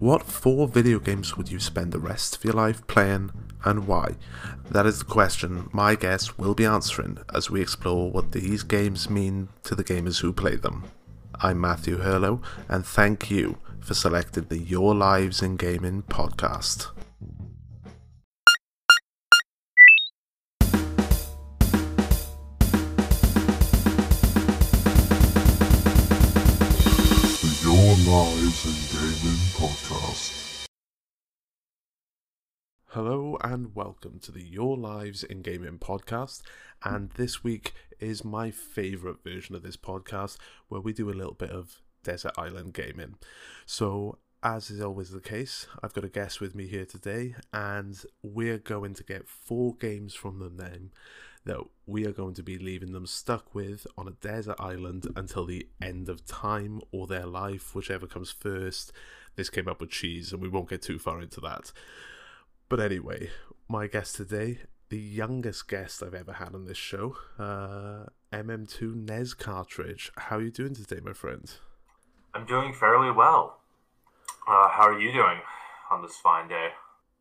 What four video games would you spend the rest of your life playing and why? That is the question my guest will be answering as we explore what these games mean to the gamers who play them. I'm Matthew Hurlow, and thank you for selecting the Your Lives in Gaming podcast. Your Lives in and welcome to the Your Lives in Gaming podcast. And this week is my favourite version of this podcast where we do a little bit of desert island gaming. So, as is always the case, I've got a guest with me here today, and we're going to get four games from them that we are going to be leaving them stuck with on a desert island until the end of time or their life, whichever comes first. This came up with cheese, and we won't get too far into that. But anyway, my guest today, the youngest guest I've ever had on this show, uh, MM2 NES cartridge. How are you doing today, my friend? I'm doing fairly well. Uh, how are you doing on this fine day?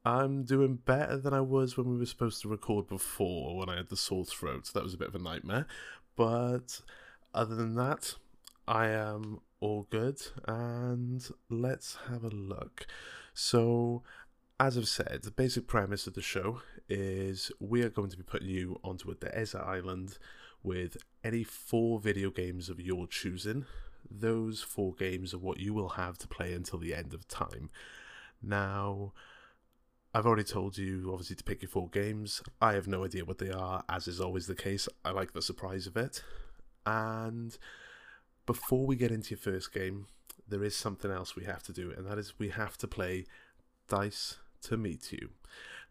I'm doing better than I was when we were supposed to record before, when I had the sore throat. That was a bit of a nightmare. But other than that, I am all good. And let's have a look. So, as I've said, the basic premise of the show is we are going to be putting you onto a desert island with any four video games of your choosing. Those four games are what you will have to play until the end of time. Now, I've already told you, obviously, to pick your four games. I have no idea what they are, as is always the case. I like the surprise of it. And before we get into your first game, there is something else we have to do, and that is we have to play Dice to Meet You.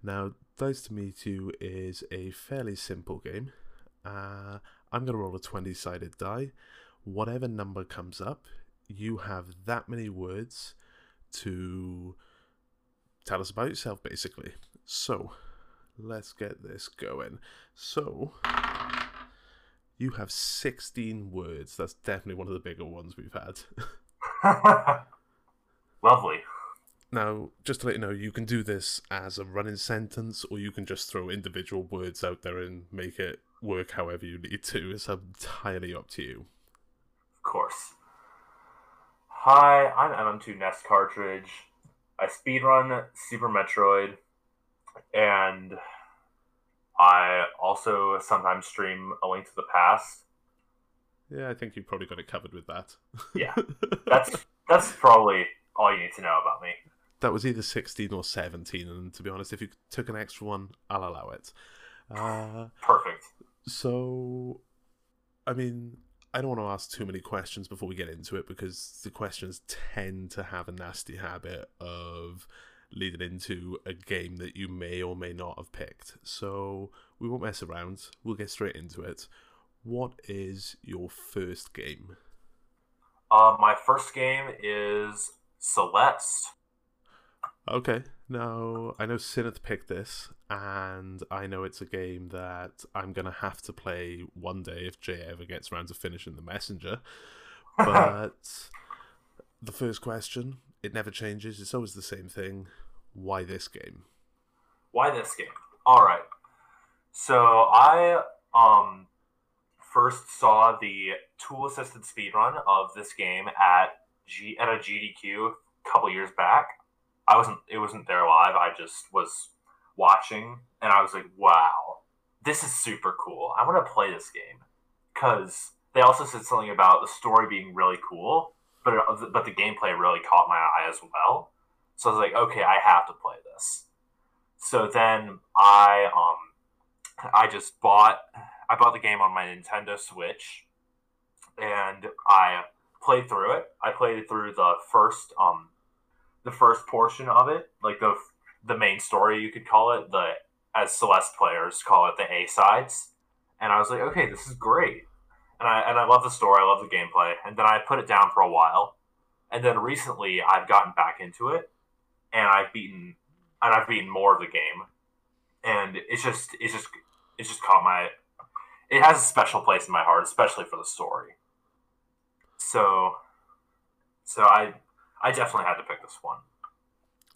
Now, Dice to Meet You is a fairly simple game. Uh, I'm going to roll a 20 sided die. Whatever number comes up, you have that many words to tell us about yourself, basically. So, let's get this going. So, you have 16 words. That's definitely one of the bigger ones we've had. Lovely. Now, just to let you know, you can do this as a running sentence, or you can just throw individual words out there and make it work however you need to. It's entirely up to you. Of course. Hi, I'm MM2 NES Cartridge. I speedrun Super Metroid, and I also sometimes stream A Link to the Past. Yeah, I think you've probably got it covered with that. Yeah, That's that's probably all you need to know about me. That was either 16 or 17, and to be honest, if you took an extra one, I'll allow it. Uh, Perfect. So, I mean, I don't want to ask too many questions before we get into it because the questions tend to have a nasty habit of leading into a game that you may or may not have picked. So, we won't mess around. We'll get straight into it. What is your first game? Uh, my first game is Celeste. Okay, now I know Syneth picked this, and I know it's a game that I'm gonna have to play one day if Jay ever gets around to finishing the messenger. But the first question, it never changes, it's always the same thing. Why this game? Why this game? All right. So I um first saw the tool assisted speedrun of this game at G at a GDQ a couple years back. I wasn't it wasn't there live. I just was watching and I was like, "Wow. This is super cool. I want to play this game." Cuz they also said something about the story being really cool, but it, but the gameplay really caught my eye as well. So I was like, "Okay, I have to play this." So then I um I just bought I bought the game on my Nintendo Switch and I played through it. I played through the first um the first portion of it, like the the main story you could call it, the as Celeste players call it the A sides. And I was like, okay, this is great. And I and I love the story, I love the gameplay. And then I put it down for a while. And then recently I've gotten back into it and I've beaten and I've beaten more of the game. And it's just it's just it's just caught my it has a special place in my heart, especially for the story. So so I I definitely had to pick this one.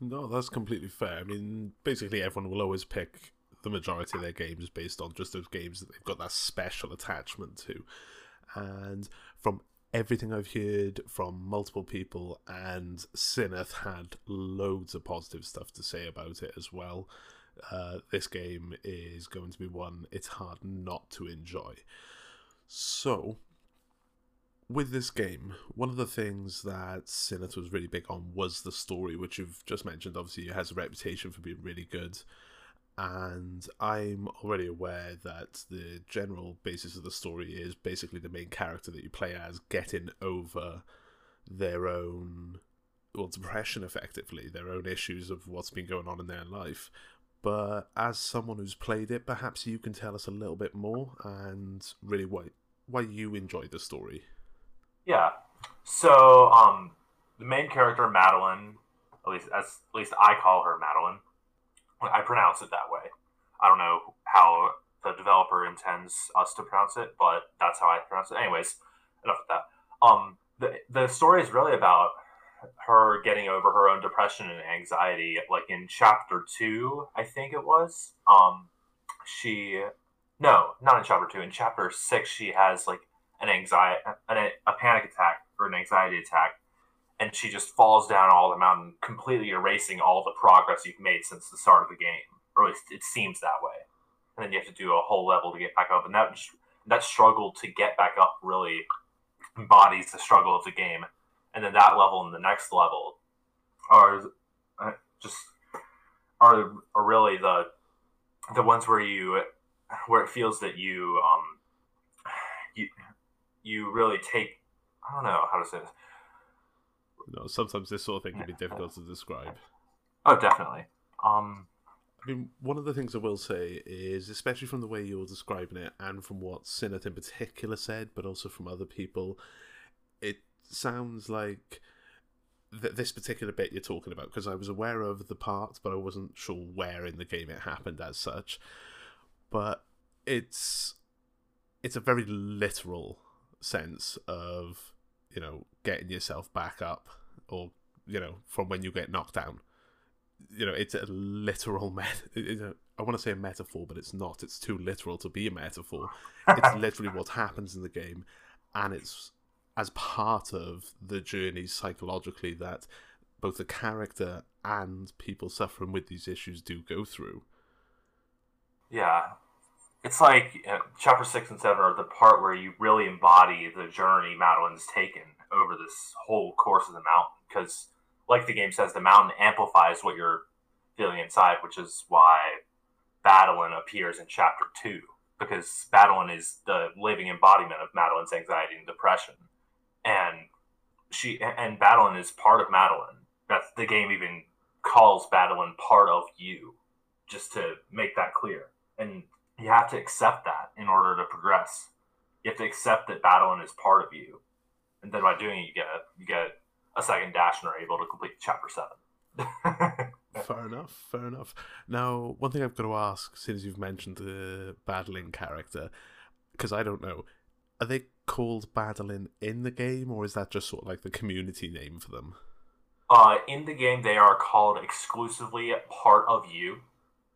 No, that's completely fair. I mean, basically, everyone will always pick the majority of their games based on just those games that they've got that special attachment to. And from everything I've heard from multiple people, and Sineth had loads of positive stuff to say about it as well. Uh, this game is going to be one it's hard not to enjoy. So, with this game, one of the things that Sineth was really big on was the story, which you've just mentioned. Obviously, it has a reputation for being really good. And I'm already aware that the general basis of the story is basically the main character that you play as getting over their own, well, depression effectively, their own issues of what's been going on in their life. But as someone who's played it, perhaps you can tell us a little bit more and really why why you enjoyed the story. Yeah. So, um, the main character, Madeline, at least as at least I call her Madeline. I pronounce it that way. I don't know how the developer intends us to pronounce it, but that's how I pronounce it. Anyways, enough of that. Um, the the story is really about her getting over her own depression and anxiety. Like in chapter two, I think it was. Um, she no, not in chapter two. In chapter six, she has like an anxiety, an, a panic attack or an anxiety attack, and she just falls down all the mountain, completely erasing all the progress you've made since the start of the game. Or at least it seems that way. And then you have to do a whole level to get back up, and that that struggle to get back up really embodies the struggle of the game. And then that level and the next level are uh, just are, are really the the ones where you where it feels that you um you really take I don't know how to say this. No, sometimes this sort of thing can be difficult to describe. Oh, definitely. Um, I mean, one of the things I will say is, especially from the way you're describing it, and from what Sineth in particular said, but also from other people, it sounds like th- this particular bit you're talking about. Because I was aware of the part, but I wasn't sure where in the game it happened as such. But it's it's a very literal sense of you know getting yourself back up or you know from when you get knocked down. You know it's a literal met I want to say a metaphor but it's not. It's too literal to be a metaphor. It's literally what happens in the game and it's as part of the journey psychologically that both the character and people suffering with these issues do go through. Yeah it's like uh, chapter six and seven are the part where you really embody the journey Madeline's taken over this whole course of the mountain. Because, like the game says, the mountain amplifies what you're feeling inside, which is why Madeline appears in chapter two. Because Madeline is the living embodiment of Madeline's anxiety and depression, and she and Madeline is part of Madeline. That's the game even calls Madeline part of you, just to make that clear. And you have to accept that in order to progress. You have to accept that Madeline is part of you, and then by doing it, you get a, you get a second dash and are able to complete chapter seven. fair enough. Fair enough. Now, one thing I've got to ask, since you've mentioned the Badeline character, because I don't know, are they called Badeline in the game, or is that just sort of like the community name for them? Uh, in the game, they are called exclusively part of you,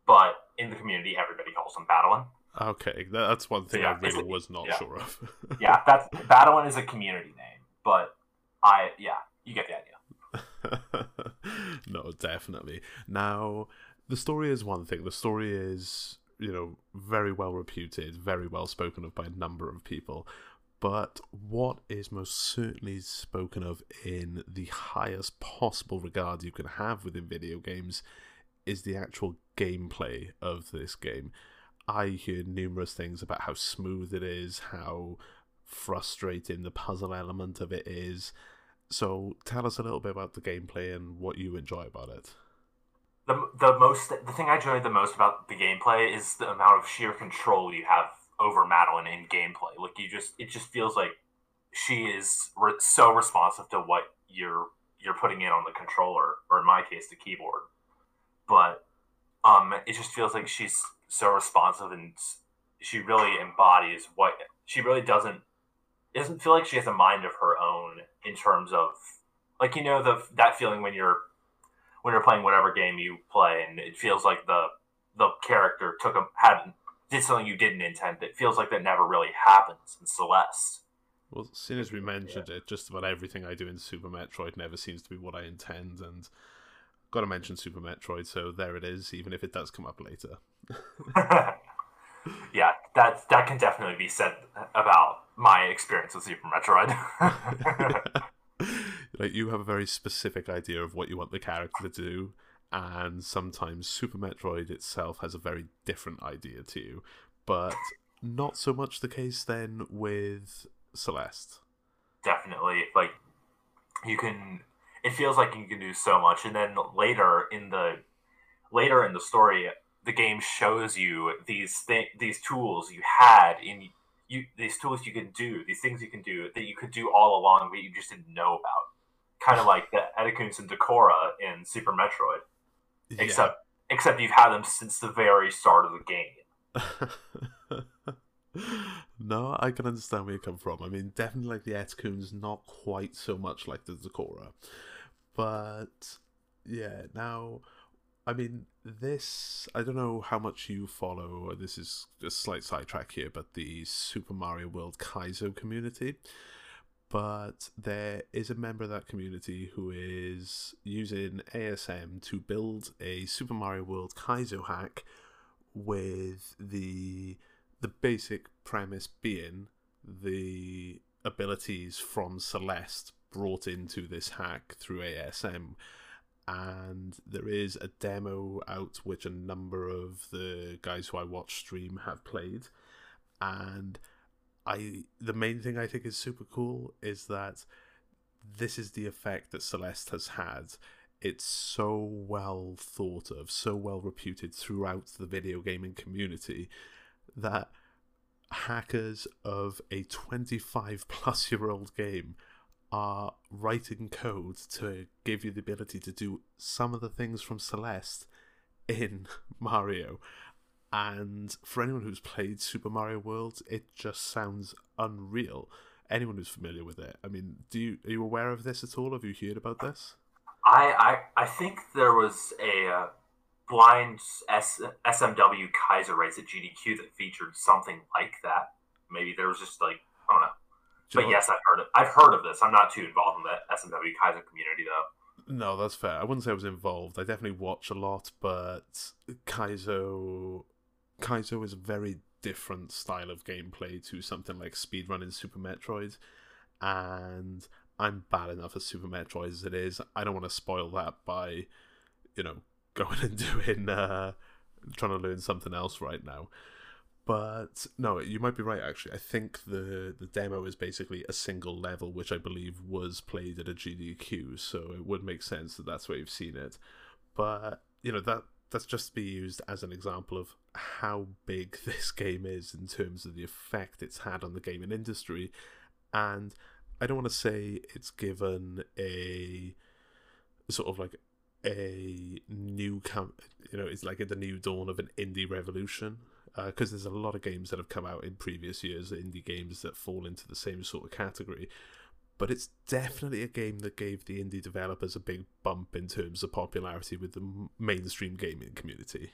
but in the community, everybody calls them Badeline. Okay, that's one thing yeah, I really was not yeah. sure of. yeah, that's Badeline is a community name, but I yeah, you get the idea. no, definitely. Now, the story is one thing. The story is you know very well reputed, very well spoken of by a number of people. But what is most certainly spoken of in the highest possible regard you can have within video games is the actual gameplay of this game. I hear numerous things about how smooth it is, how frustrating the puzzle element of it is. So tell us a little bit about the gameplay and what you enjoy about it. The, the most the thing I enjoy the most about the gameplay is the amount of sheer control you have over Madeline in gameplay. Like you just it just feels like she is re- so responsive to what you're you're putting in on the controller or in my case the keyboard. But um, it just feels like she's so responsive and she really embodies what she really doesn't it doesn't feel like she has a mind of her own in terms of like you know the that feeling when you're when you're playing whatever game you play, and it feels like the the character took a had did something you didn't intend. It feels like that never really happens in Celeste. Well, as soon as we mentioned it, just about everything I do in Super Metroid never seems to be what I intend, and got to mention Super Metroid, so there it is, even if it does come up later. yeah, that that can definitely be said about my experience with Super Metroid. like you have a very specific idea of what you want the character to do, and sometimes Super Metroid itself has a very different idea to you, but not so much the case then with Celeste. Definitely, like you can. It feels like you can do so much, and then later in the later in the story, the game shows you these th- these tools you had in you these tools you can do these things you can do that you could do all along but you just didn't know about kind of like the Etecoons and Dachora in Super Metroid Yeah. except except you've had them since the very start of the game no, I can understand where you come from. I mean, definitely like the Etecoon's not quite so much like the Dachora. But yeah, now I mean this I don't know how much you follow this is a slight sidetrack here, but the Super Mario World Kaizo community. But there is a member of that community who is using ASM to build a Super Mario World Kaizo hack with the the basic premise being the abilities from Celeste brought into this hack through ASM. And there is a demo out which a number of the guys who I watch stream have played. And I the main thing I think is super cool is that this is the effect that Celeste has had. It's so well thought of, so well reputed throughout the video gaming community that hackers of a 25 plus year old game are writing code to give you the ability to do some of the things from Celeste in Mario. And for anyone who's played Super Mario World, it just sounds unreal. Anyone who's familiar with it, I mean, do you are you aware of this at all? Have you heard about this? I I, I think there was a uh, blind S- SMW Kaizo race at GDQ that featured something like that. Maybe there was just like I don't know. Do you But yes, I've heard it. I've heard of this. I'm not too involved in the SMW Kaizo community though. No, that's fair. I wouldn't say I was involved. I definitely watch a lot, but Kaizo Kaizo is a very different style of gameplay to something like speedrunning Super Metroid. And I'm bad enough at Super Metroid as it is. I don't want to spoil that by, you know, going and doing uh trying to learn something else right now. But no, you might be right. Actually, I think the the demo is basically a single level, which I believe was played at a GDQ. So it would make sense that that's where you've seen it. But you know that that's just to be used as an example of how big this game is in terms of the effect it's had on the gaming industry. And I don't want to say it's given a sort of like a new com- you know it's like the new dawn of an indie revolution Uh, because there's a lot of games that have come out in previous years indie games that fall into the same sort of category but it's definitely a game that gave the indie developers a big bump in terms of popularity with the m- mainstream gaming community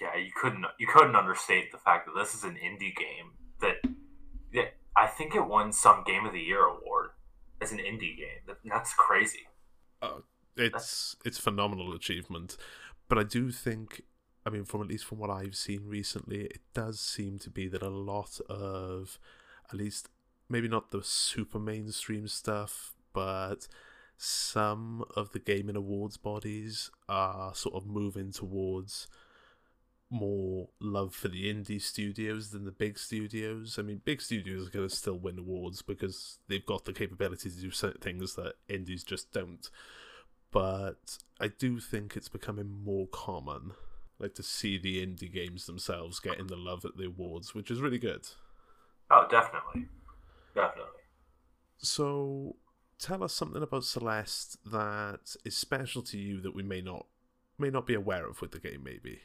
Yeah, you couldn't you couldn't understate the fact that this is an indie game that, yeah, I think it won some Game of the Year award as an indie game. That, that's crazy. Oh, it's it's phenomenal achievement but i do think i mean from at least from what i've seen recently it does seem to be that a lot of at least maybe not the super mainstream stuff but some of the gaming awards bodies are sort of moving towards more love for the indie studios than the big studios. I mean, big studios are going to still win awards because they've got the capability to do certain things that indies just don't but I do think it's becoming more common, like to see the indie games themselves getting the love at the awards, which is really good. Oh, definitely, definitely. So, tell us something about Celeste that is special to you that we may not may not be aware of with the game, maybe.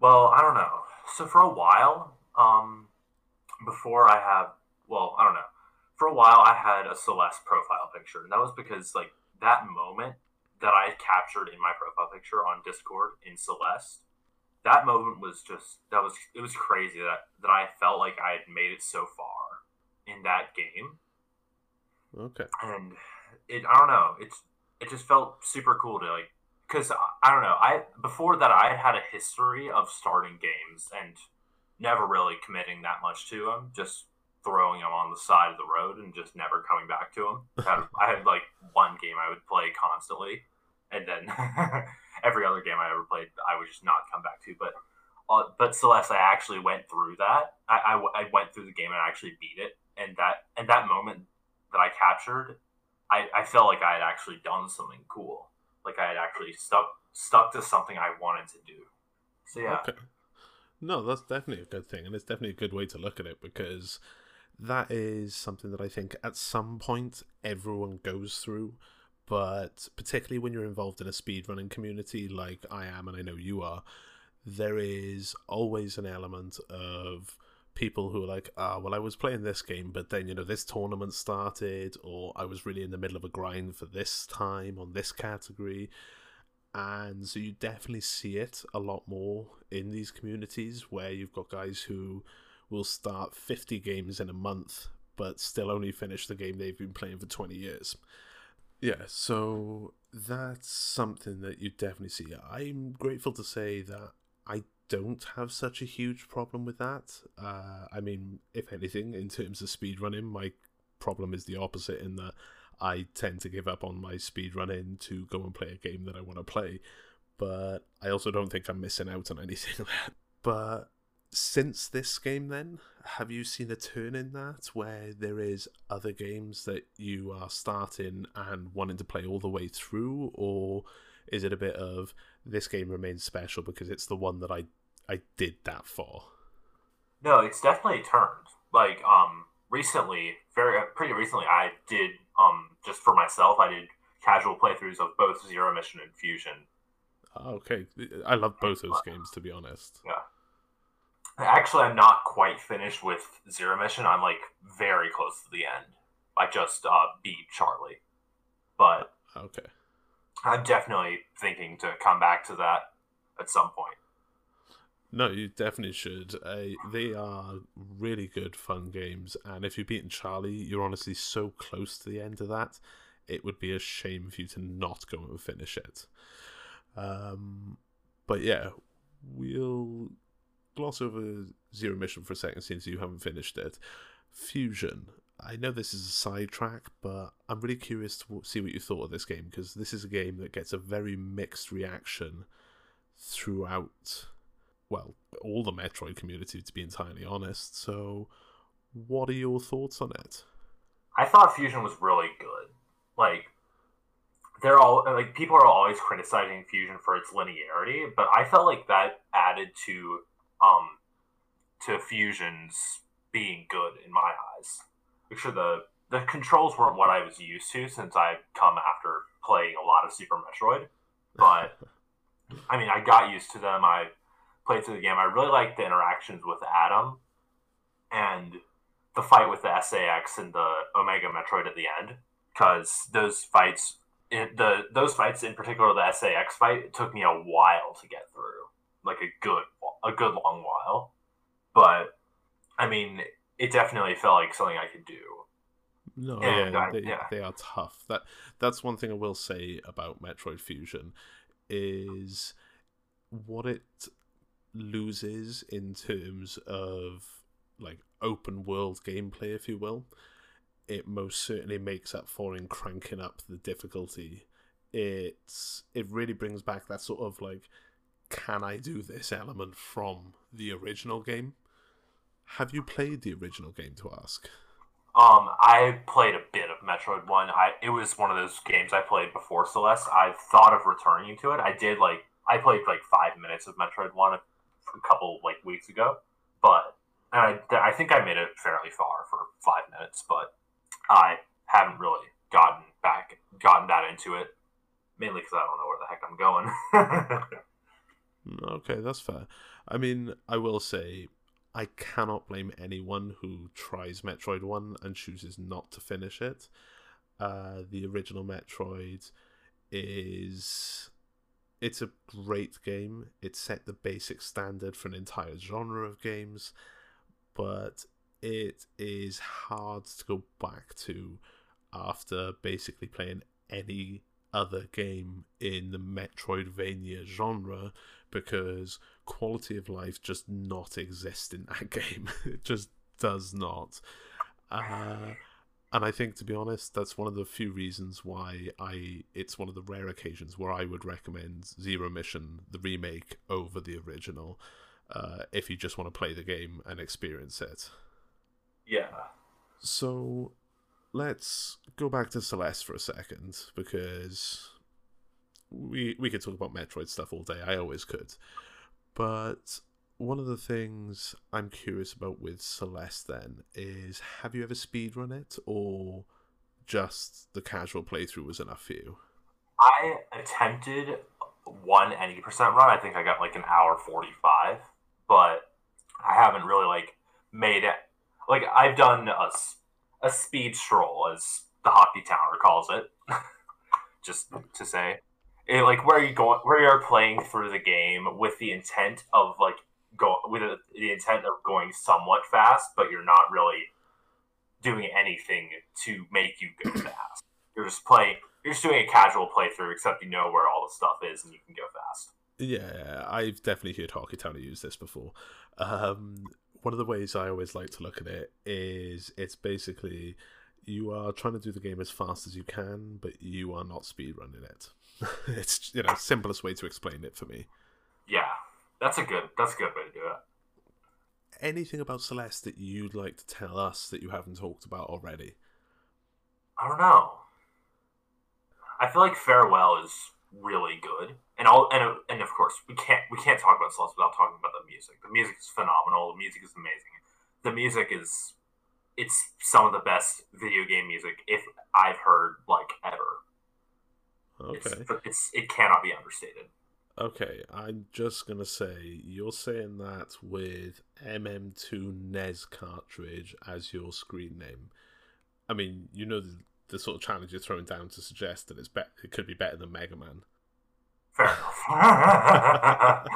Well, I don't know. So for a while, um, before I have, well, I don't know. For a while, I had a Celeste profile picture, and that was because like that moment that I captured in my profile picture on Discord in Celeste, that moment was just that was it was crazy that that I felt like I had made it so far in that game. Okay. And it I don't know, it's it just felt super cool to like because I don't know I before that I had had a history of starting games and never really committing that much to them, just throwing them on the side of the road and just never coming back to them. I had, I had like one game I would play constantly, and then every other game I ever played I would just not come back to. But uh, but Celeste, I actually went through that. I, I, I went through the game and I actually beat it, and that and that moment that I captured, I, I felt like I had actually done something cool. Like I had actually stuck stuck to something I wanted to do. So yeah. Okay. No, that's definitely a good thing, and it's definitely a good way to look at it because that is something that I think at some point everyone goes through. But particularly when you're involved in a speedrunning community like I am, and I know you are, there is always an element of people who are like, ah, well, I was playing this game, but then, you know, this tournament started, or I was really in the middle of a grind for this time on this category. And so you definitely see it a lot more in these communities where you've got guys who will start 50 games in a month, but still only finish the game they've been playing for 20 years. Yeah, so that's something that you definitely see. I'm grateful to say that I don't have such a huge problem with that. Uh, I mean, if anything, in terms of speedrunning, my problem is the opposite in that I tend to give up on my speedrunning to go and play a game that I want to play. But I also don't think I'm missing out on anything. but since this game, then, have you seen a turn in that where there is other games that you are starting and wanting to play all the way through, or is it a bit of this game remains special because it's the one that I I did that for? No, it's definitely turned. Like um, recently, very pretty recently, I did um just for myself, I did casual playthroughs of both Zero Mission and Fusion. Okay, I love both those games to be honest. Yeah. Actually, I'm not quite finished with Zero Mission. I'm like very close to the end. I just uh, beat Charlie, but okay. I'm definitely thinking to come back to that at some point. No, you definitely should. Uh, they are really good, fun games, and if you've beaten Charlie, you're honestly so close to the end of that. It would be a shame for you to not go and finish it. Um, but yeah, we'll gloss over Zero Mission for a second since you haven't finished it. Fusion. I know this is a sidetrack, but I'm really curious to see what you thought of this game because this is a game that gets a very mixed reaction throughout, well, all the Metroid community, to be entirely honest. So, what are your thoughts on it? I thought Fusion was really good. Like, they're all like people are always criticizing Fusion for its linearity, but I felt like that added to um to Fusion's being good in my eyes. Make sure the the controls weren't what I was used to since I come after playing a lot of Super Metroid, but I mean I got used to them. I played through the game. I really liked the interactions with Adam and the fight with the SA-X and the Omega Metroid at the end because those fights the those fights in particular the SA-X fight took me a while to get through like a good a good long while but i mean it definitely felt like something i could do No, And yeah, I- they, yeah. they are tough. That that's one thing I will say about Metroid Fusion is what it loses in terms of like open world gameplay, if you will. It most certainly makes up for in cranking up the difficulty. It's it really brings back that sort of like, can I do this element from the original game? Have you played the original game to ask? um i played a bit of metroid 1 i it was one of those games i played before celeste i thought of returning to it i did like i played like five minutes of metroid 1 a, a couple like weeks ago but and I, I think i made it fairly far for five minutes but i haven't really gotten back gotten that into it mainly because i don't know where the heck i'm going Okay, that's fair. I mean, I will say I cannot blame anyone who tries Metroid 1 and chooses not to finish it. Uh, the original Metroid is it's a great game. It set the basic standard for an entire genre of games, but it is hard to go back to after basically playing any other game in the Metroidvania genre because quality of life just not exist in that game. it just does not. Uh, and I think, to be honest, that's one of the few reasons why I. It's one of the rare occasions where I would recommend Zero Mission, the remake, over the original, uh, if you just want to play the game and experience it. Yeah. So, let's go back to Celeste for a second because we we could talk about Metroid stuff all day. I always could, but one of the things I'm curious about with Celeste then is have you ever speedrun it or just the casual playthrough was enough for you? I attempted one 80% run. I think I got like an hour 45, but I haven't really like made it. Like I've done a, a speed stroll, as the hockey towner calls it, just to say. It, like where you go, where you're playing through the game with the intent of like go with the intent of going somewhat fast, but you're not really doing anything to make you go fast. You're just playing. You're just doing a casual playthrough, except you know where all the stuff is and you can go fast. Yeah, I've definitely heard Hockey Town use this before. Um, one of the ways I always like to look at it is it's basically you are trying to do the game as fast as you can, but you are not speedrunning it. it's you know simplest way to explain it for me. Yeah, that's a good. That's a good way to do it. Anything about Celeste that you'd like to tell us that you haven't talked about already? I don't know. I feel like Farewell is really good, and all and and of course we can't we can't talk about Celeste without talking about the music. The music is phenomenal. The music is amazing. The music is it's some of the best video game music if I've heard like ever. Okay. It's, it's it cannot be understated. Okay, I'm just gonna say you're saying that with MM2 NES cartridge as your screen name. I mean, you know the, the sort of challenge you're throwing down to suggest that it's be- it could be better than Mega Man. Fair enough.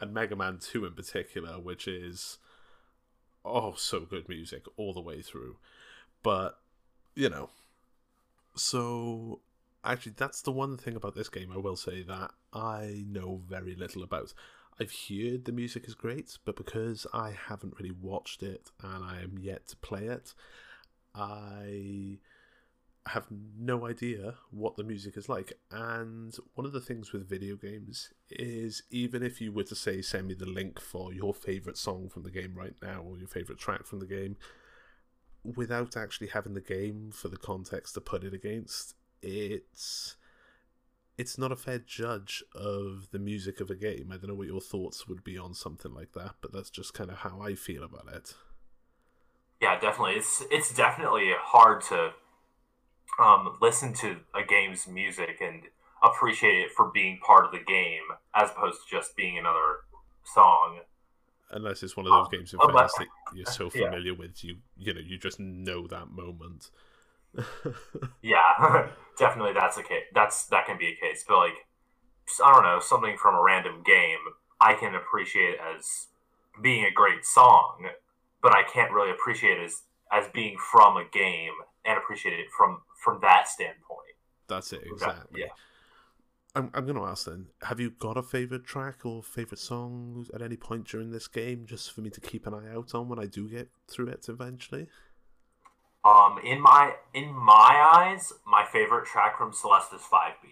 and Mega Man 2 in particular, which is oh so good music all the way through. But you know, so actually that's the one thing about this game I will say that I know very little about. I've heard the music is great, but because I haven't really watched it and I am yet to play it, I have no idea what the music is like. And one of the things with video games is even if you were to say, send me the link for your favorite song from the game right now or your favorite track from the game, without actually having the game for the context to put it against, it's it's not a fair judge of the music of a game. I don't know what your thoughts would be on something like that, but that's just kind of how I feel about it. Yeah, definitely. It's it's definitely hard to um, listen to a game's music and appreciate it for being part of the game as opposed to just being another song. Unless it's one of those um, games in fairness that you're so familiar yeah. with, you you know, you just know that moment. Yeah, definitely that's a case. That's that can be a case, but like I don't know, something from a random game, I can appreciate as being a great song, but I can't really appreciate it as as being from a game and appreciate it from from that standpoint. That's it exactly. Yeah. I'm, I'm going to ask then have you got a favorite track or favorite songs at any point during this game just for me to keep an eye out on when I do get through it eventually um, in my in my eyes, my favorite track from Celeste is Five B.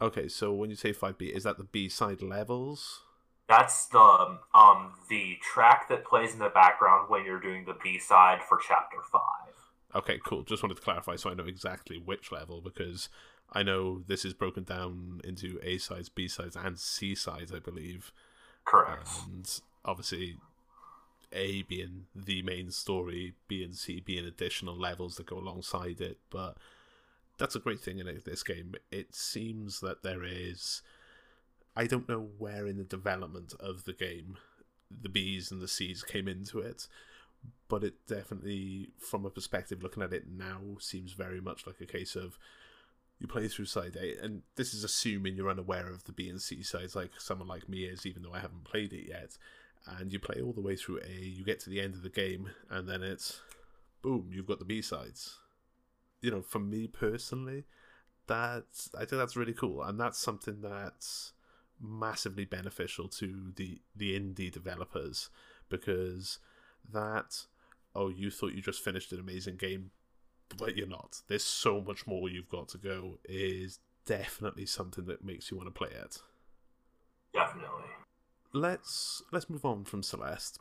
Okay, so when you say Five B, is that the B side levels? That's the um the track that plays in the background when you're doing the B side for Chapter Five. Okay, cool. Just wanted to clarify so I know exactly which level because I know this is broken down into A sides, B sides, and C sides, I believe. Correct. And obviously, a being the main story, B and C being additional levels that go alongside it. But that's a great thing in this game. It seems that there is. I don't know where in the development of the game the B's and the C's came into it, but it definitely, from a perspective looking at it now, seems very much like a case of you play through side A, and this is assuming you're unaware of the B and C sides, like someone like me is, even though I haven't played it yet. And you play all the way through A, you get to the end of the game, and then it's boom, you've got the B sides. You know, for me personally, that's I think that's really cool, and that's something that's massively beneficial to the the indie developers because that oh you thought you just finished an amazing game but you're not there's so much more you've got to go is definitely something that makes you want to play it Definitely. Let's let's move on from celeste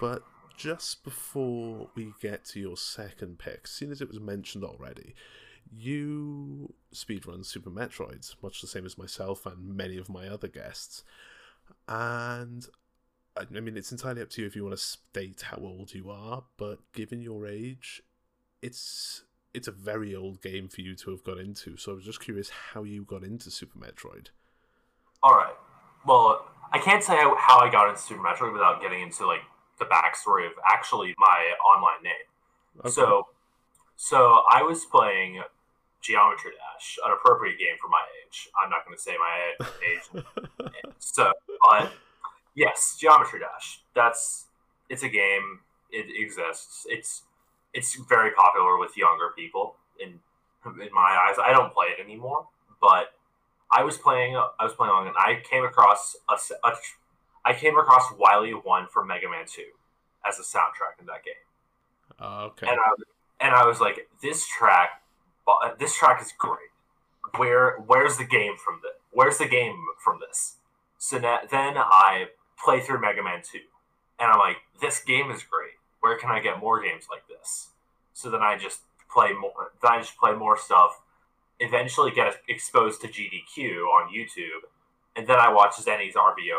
but just before we get to your second pick seeing as it was mentioned already you speedrun Super Metroid, much the same as myself and many of my other guests. And I mean, it's entirely up to you if you want to state how old you are, but given your age, it's it's a very old game for you to have got into. So I was just curious how you got into Super Metroid. All right. Well, I can't say how I got into Super Metroid without getting into like the backstory of actually my online name. Okay. So, so I was playing Geometry Dash, an appropriate game for my age. I'm not going to say my age. so, but yes, Geometry Dash. That's it's a game. It exists. It's it's very popular with younger people. In in my eyes, I don't play it anymore. But I was playing. I was playing along, and I came across a, a I came across Wily One from Mega Man Two as a soundtrack in that game Uh, okay. and I and I was like, this track, this track is great. Where where's the game from this? Where's the game from this? So na- then I play through Mega Man Two, and I'm like, this game is great. Where can I get more games like this? So then I just play more. Then I just play more stuff. Eventually, get exposed to GDQ on YouTube, and then I watch Zenny's RBO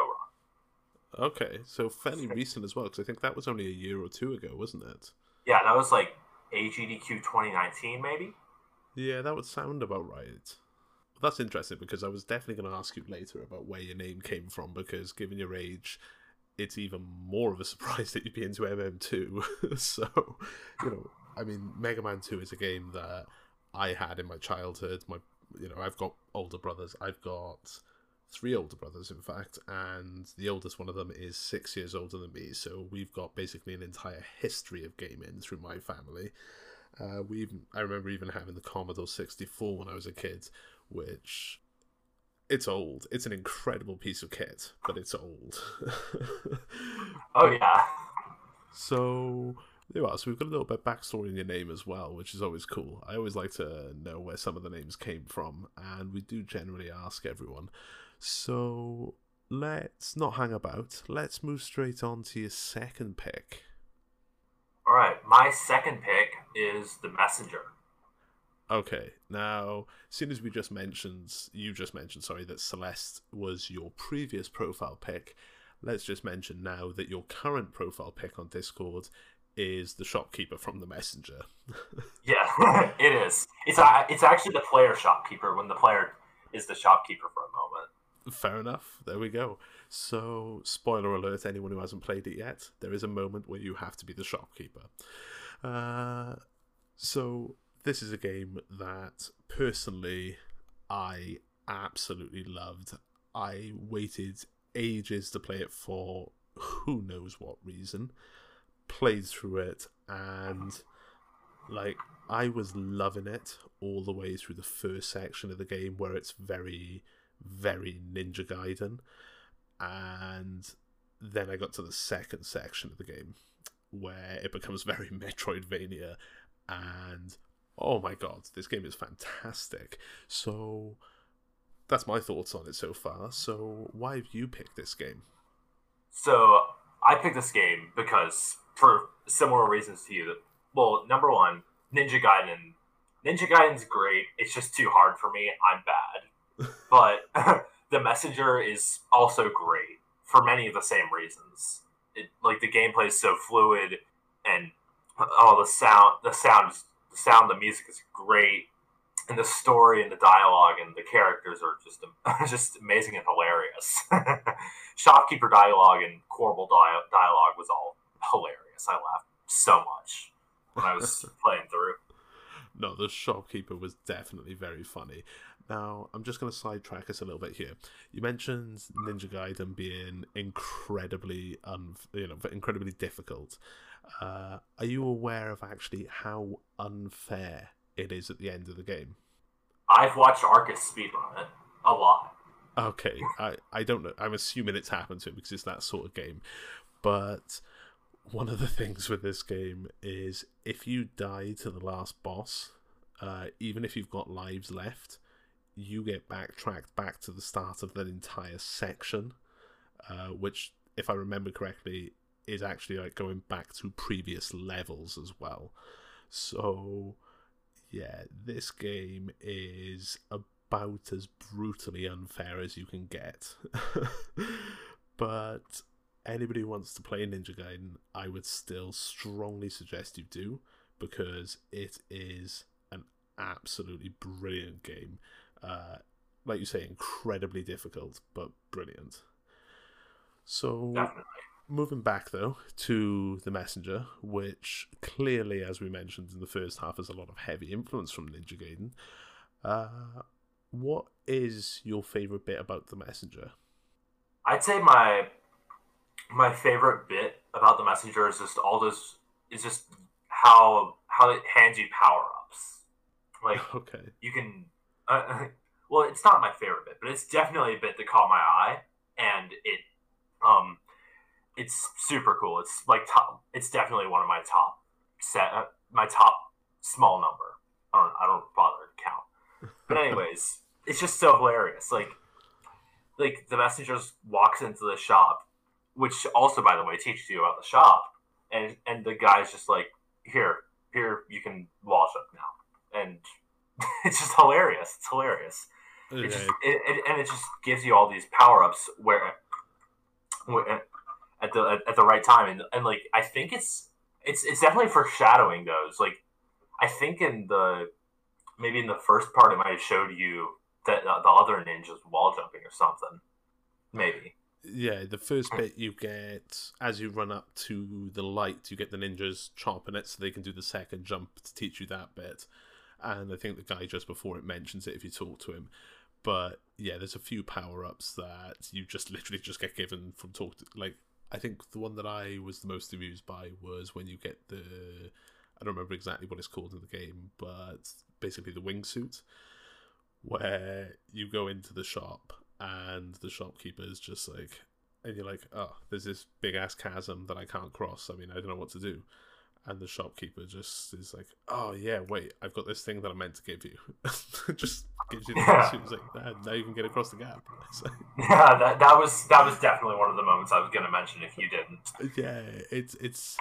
run. okay, so fairly recent as well, because I think that was only a year or two ago, wasn't it? Yeah, that was like AGDQ 2019, maybe. Yeah, that would sound about right. That's interesting because I was definitely going to ask you later about where your name came from because given your age, it's even more of a surprise that you'd be into MM2. so, you know, I mean, Mega Man 2 is a game that I had in my childhood. My, you know, I've got older brothers. I've got three older brothers, in fact, and the oldest one of them is six years older than me. So we've got basically an entire history of gaming through my family. Uh, we even, I remember even having the Commodore 64 when I was a kid, which it's old. It's an incredible piece of kit, but it's old. Oh yeah. so there you are. So we've got a little bit of backstory in your name as well, which is always cool. I always like to know where some of the names came from, and we do generally ask everyone. So let's not hang about. Let's move straight on to your second pick. All right, my second pic is the messenger. Okay, now, seeing as we just mentioned, you just mentioned, sorry, that Celeste was your previous profile pic, let's just mention now that your current profile pick on Discord is the shopkeeper from the Messenger. Yeah, it is. It's a, it's actually the player shopkeeper when the player is the shopkeeper for a moment. Fair enough. There we go. So, spoiler alert, anyone who hasn't played it yet, there is a moment where you have to be the shopkeeper. Uh, so, this is a game that personally I absolutely loved. I waited ages to play it for who knows what reason. Played through it and like I was loving it all the way through the first section of the game where it's very very Ninja Gaiden and then I got to the second section of the game where it becomes very Metroidvania and oh my god, this game is fantastic. So that's my thoughts on it so far. So why have you picked this game? So I picked this game because for similar reasons to you. That well, number one, Ninja Gaiden. Ninja Gaiden's great. It's just too hard for me. I'm bad. But the Messenger is also great for many of the same reasons. It like the gameplay is so fluid, and oh, the sound, the sound, the sound, the music is great, and the story and the dialogue and the characters are just just amazing and hilarious. Shopkeeper dialogue and Quarble dia- dialogue was all hilarious. I laughed so much when I was playing through. no, the shopkeeper was definitely very funny. Now, I'm just going to sidetrack us a little bit here. You mentioned Ninja Gaiden being incredibly, un- you know, incredibly difficult. Uh, are you aware of actually how unfair it is at the end of the game? I've watched Arcus speedrun it a lot. Okay, I, I don't know. I'm assuming it's happened to him because it's that sort of game. But one of the things with this game is if you die to the last boss, uh, even if you've got lives left, you get backtracked back to the start of that entire section, uh, which, if I remember correctly, is actually like going back to previous levels as well. So, yeah, this game is about as brutally unfair as you can get. but anybody who wants to play Ninja Gaiden, I would still strongly suggest you do because it is an absolutely brilliant game. Uh, like you say, incredibly difficult, but brilliant. So, Definitely. Moving back though to the messenger, which clearly, as we mentioned in the first half, has a lot of heavy influence from Ninja Gaiden. Uh, what is your favorite bit about the messenger? I'd say my my favorite bit about the messenger is just all this is just how how it hands you power ups. Like Okay. you can, uh, well, it's not my favorite bit, but it's definitely a bit that caught my eye, and it um it's super cool. It's like top. It's definitely one of my top set. Uh, my top small number. I don't. I don't bother to count. But anyways, it's just so hilarious. Like, like the messenger walks into the shop, which also, by the way, teaches you about the shop, and and the guy's just like, here, here, you can wash up now, and it's just hilarious. It's hilarious. It just, it, it, and it just gives you all these power ups where, where at the at, the right time, and and like I think it's it's it's definitely foreshadowing those. Like I think in the maybe in the first part it might have showed you that uh, the other ninjas wall jumping or something. Maybe. Yeah, the first bit you get as you run up to the light, you get the ninjas chomping it so they can do the second jump to teach you that bit. And I think the guy just before it mentions it if you talk to him. But yeah, there's a few power ups that you just literally just get given from talk to like I think the one that I was the most amused by was when you get the I don't remember exactly what it's called in the game, but basically the wingsuit where you go into the shop and the shopkeeper is just like and you're like, oh, there's this big ass chasm that I can't cross. I mean, I don't know what to do. And the shopkeeper just is like, oh yeah, wait, I've got this thing that I meant to give you. just gives you the Yeah. suit. It's like, "Ah, now you can get across the gap. Like, Yeah, that, that was that was definitely one of the moments I was gonna mention if you didn't. yeah, it's it's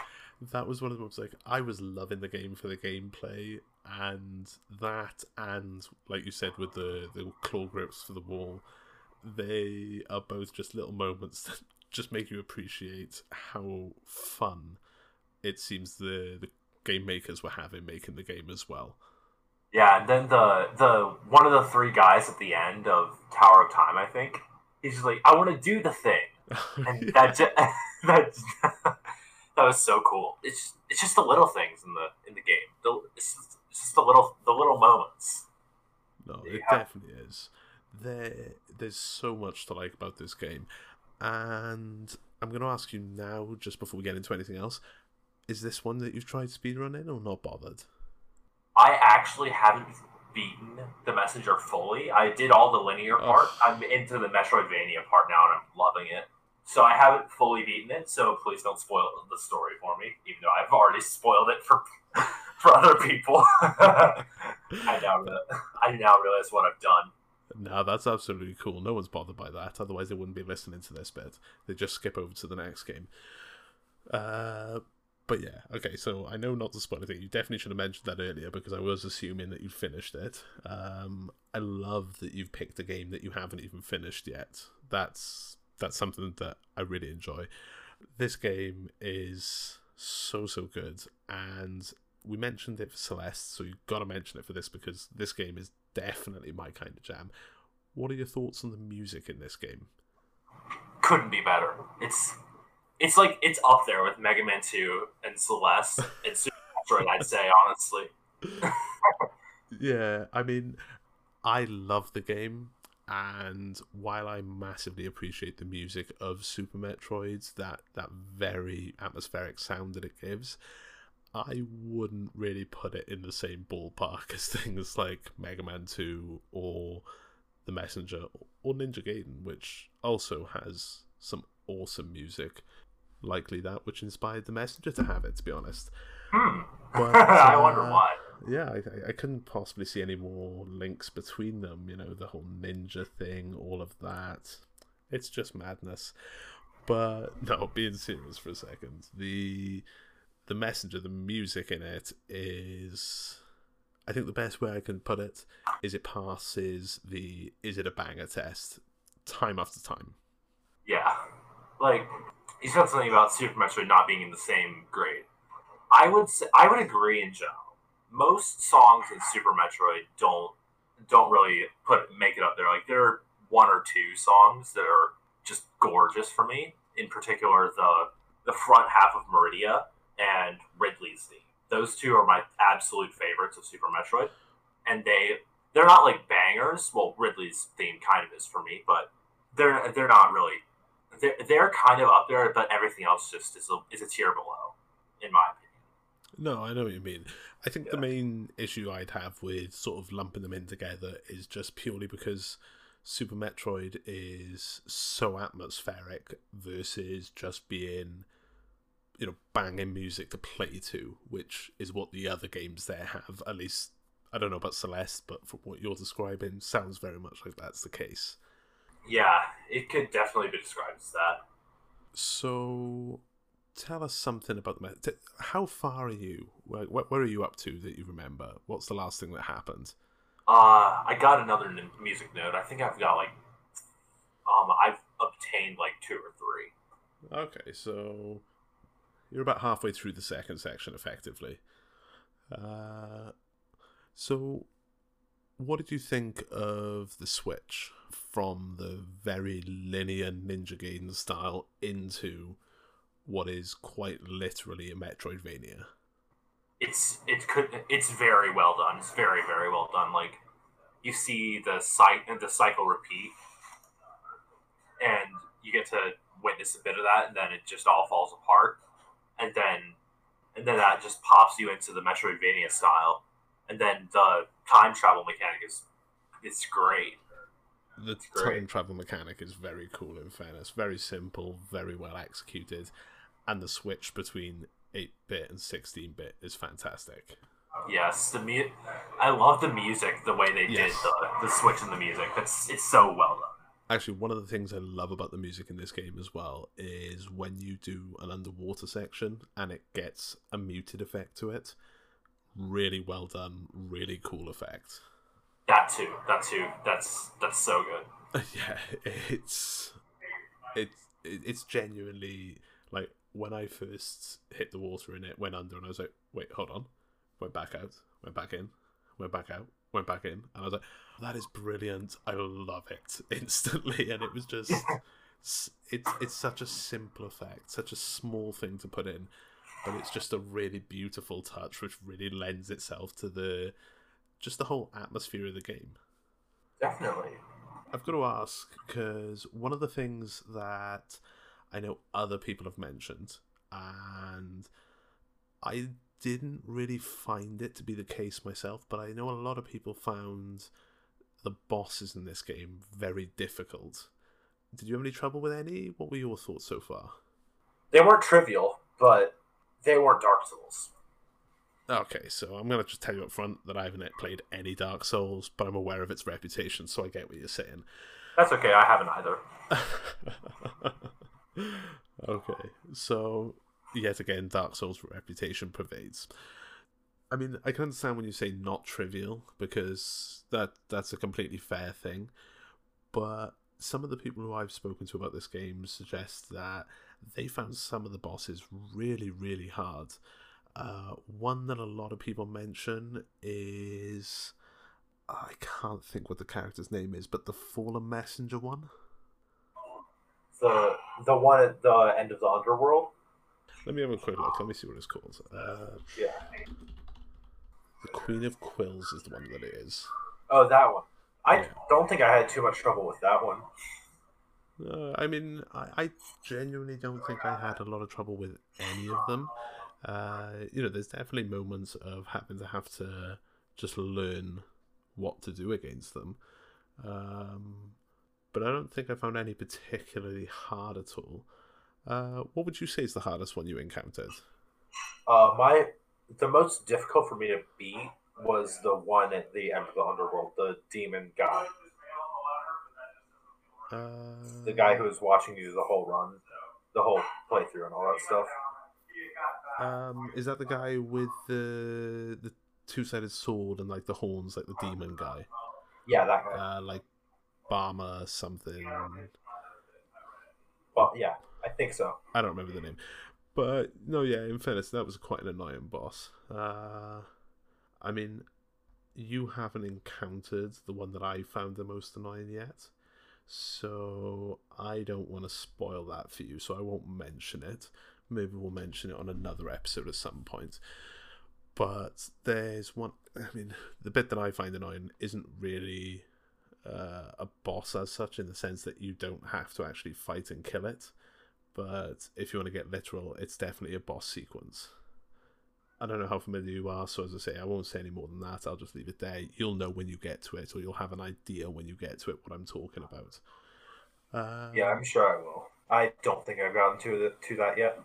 that was one of the moments like I was loving the game for the gameplay and that and like you said with the the claw grips for the wall, they are both just little moments that just make you appreciate how fun it seems the the game makers were having making the game as well. Yeah, and then the the one of the three guys at the end of Tower of Time, I think, he's just like, I want to do the thing, and Yeah. that ju- that that was so cool. It's just, it's just the little things in the in the game. The, it's, just, it's just the little the little moments. No, it Yeah. definitely is. There, there's so much to like about this game, and I'm going to ask you now, just before we get into anything else, is this one that you've tried speedrunning or not bothered? I actually haven't beaten the messenger fully. I did all the linear Oh. part. I'm into the Metroidvania part now, and I'm loving it. So I haven't fully beaten it. So please don't spoil the story for me, even though I've already spoiled it for for other people. I now I now realize what I've done. No, that's absolutely cool. No one's bothered by that. Otherwise, they wouldn't be listening to this bit. They just skip over to the next game. Uh, but yeah, okay. So I know not to spoil anything. You definitely should have mentioned that earlier because I was assuming that you'd finished it. Um, I love that you've picked a game that you haven't even finished yet. That's that's something that I really enjoy. This game is so so good, and we mentioned it for Celeste, so you've got to mention it for this because this game is definitely my kind of jam. What are your thoughts on the music in this game? Couldn't be better. It's it's like it's up there with Mega Man Two and Celeste and Super Metroid. I'd say honestly. Yeah, I mean, I love the game, and while I massively appreciate the music of Super Metroid, that that very atmospheric sound that it gives, I wouldn't really put it in the same ballpark as things like Mega Man Two or The Messenger or Ninja Gaiden, which also has some awesome music. Likely that which inspired The Messenger to have it, to be honest. Hmm. But, I wonder uh, why. yeah, I, I- I couldn't possibly see any more links between them. You know, the whole ninja thing, all of that. It's just madness. But no, being serious for a second, the the messenger, the music in it is, I think the best way I can put it is it passes the is it a banger test time after time. Yeah. Like, you said something about Super Metroid not being in the same grade. I would say, I would agree in general. Most songs in Super Metroid don't don't really put make it up there. Like there are one or two songs that are just gorgeous for me. In particular, the the front half of Maridia and Ridley's theme. Those two are my absolute favorites of Super Metroid, and they they're not like bangers. Well, Ridley's theme kind of is for me, but they're they're not really. They're, they're kind of up there, but everything else just is a, is a tier below, in my opinion. No, I know what you mean. I think the main issue I'd have with sort of lumping them in together is just purely because Super Metroid is so atmospheric versus just being, you know, banging music to play to, which is what the other games there have. At least, I don't know about Celeste, but from what you're describing, sounds very much like that's the case. Yeah, it could definitely be described as that. So, tell us something about the. me- How far are you? Where, where where are you up to that you remember? What's the last thing that happened? Uh, I got another n- music note. I think I've got like, um, I've obtained like two or three. Okay, so you're about halfway through the second section, effectively. Uh, so, what did you think of the switch from the very linear Ninja Gaiden style into what is quite literally a Metroidvania? It's it could it's very well done. It's very very well done. Like you see the cycle the cycle repeat, and you get to witness a bit of that, and then it just all falls apart, and then and then that just pops you into the Metroidvania style, and then the time travel mechanic is it's great. The time travel mechanic is very cool, in fairness. Very simple, very well executed, and the switch between 8 bit and 16 bit is fantastic. Yes, the mu- I love the music, the way they Yes. did the, the switch in the music. It's it's so well done. Actually, one of the things I love about the music in this game as well is when you do an underwater section and it gets a muted effect to it. Really well done, really cool effect. That too. That too. That's that's so good. yeah, it's it's it's genuinely like when I first hit the water and it went under, and I was like, wait, hold on, went back out, went back in, went back out, went back in, and I was like, that is brilliant. I love it instantly, and it was just it's it's such a simple effect, such a small thing to put in, but it's just a really beautiful touch, which really lends itself to the just the whole atmosphere of the game. Definitely. I've got to ask because one of the things that I know other people have mentioned, and I didn't really find it to be the case myself, but I know a lot of people found the bosses in this game very difficult. Did you have any trouble with any? What were your thoughts so far? They weren't trivial, but they weren't Dark Souls. Okay, so I'm gonna just tell you up front that I haven't played any Dark Souls, but I'm aware of its reputation, so I get what you're saying. That's okay. I haven't either. okay, so yet again, Dark Souls reputation pervades. I mean, I can understand when you say not trivial because that that's a completely fair thing, but some of the people who I've spoken to about this game suggest that they found some of the bosses really, really hard. Uh, one that a lot of people mention is I can't think what the character's name is, but the Fallen Messenger one. The the one at the end of the underworld. Let me have a quick look. Let me see what it's called. Uh, Yeah. the Queen of Quills is the one that it is. Oh, that one. I Yeah. don't think I had too much trouble with that one. Uh, I mean, I, I genuinely don't think I had a lot of trouble with any of them. Uh, you know, there's definitely moments of having to have to just learn what to do against them. Um, but I don't think I found any particularly hard at all. Uh, what would you say is the hardest one you encountered? Uh, my the most difficult for me to beat was the one at the end of the underworld, the demon guy, Uh, the guy who was watching you the whole run, the whole playthrough, and all that stuff. Um, is that the guy with the the two sided sword and like the horns, like the demon guy? Yeah, that guy. Uh, like Barma something. But yeah, I think so. I don't remember the name. But no, yeah. In fairness, that was quite an annoying boss. Uh, I mean, you haven't encountered the one that I found the most annoying yet, so I don't want to spoil that for you. So I won't mention it. Maybe we'll mention it on another episode at some point. But there's one. I mean, the bit that I find annoying isn't really uh, a boss as such, in the sense that you don't have to actually fight and kill it but if you want to get literal, it's definitely a boss sequence. I don't know how familiar you are, so as I say, I won't say any more than that. I'll just leave it there. You'll know when you get to it, or you'll have an idea when you get to it what I'm talking about. Uh, Yeah, I'm sure I will. I don't think I've gotten to the, to that yet.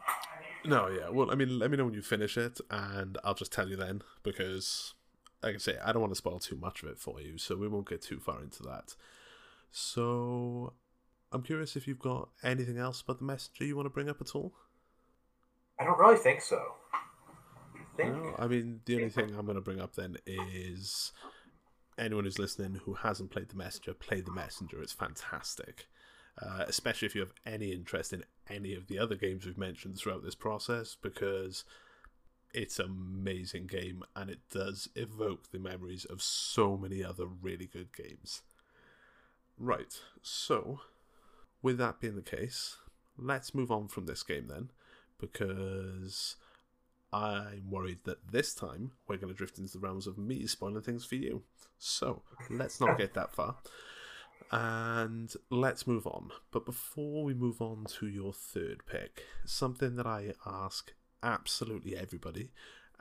No, yeah. Well, I mean, let me know when you finish it, and I'll just tell you then, because, like I say, I don't want to spoil too much of it for you, so we won't get too far into that. So, I'm curious if you've got anything else about the messenger you want to bring up at all. I don't really think so. I think No, I mean, the only thing I'm going to bring up then is anyone who's listening who hasn't played The Messenger, play The Messenger. It's fantastic. Uh, especially if you have any interest in any of the other games we've mentioned throughout this process, because it's an amazing game and it does evoke the memories of so many other really good games. Right, so with that being the case, let's move on from this game then, because I'm worried that this time we're going to drift into the realms of me spoiling things for you. So let's not get that far. And let's move on. But before we move on to your third pick, something that I ask absolutely everybody,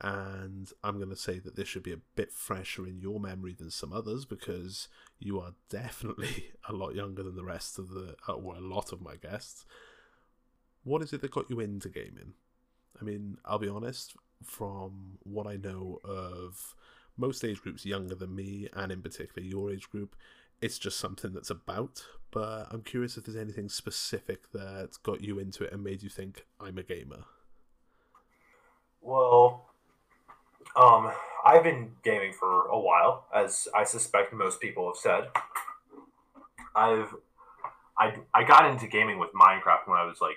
and I'm going to say that this should be a bit fresher in your memory than some others because you are definitely a lot younger than the rest of the, uh, or a lot of my guests. What is it that got you into gaming? I mean, I'll be honest, from what I know of most age groups younger than me, and in particular your age group, it's just something that's about. But I'm curious if there's anything specific that got you into it and made you think, I'm a gamer. Well, um, I've been gaming for a while, as I suspect most people have said. I've I I got into gaming with Minecraft when I was like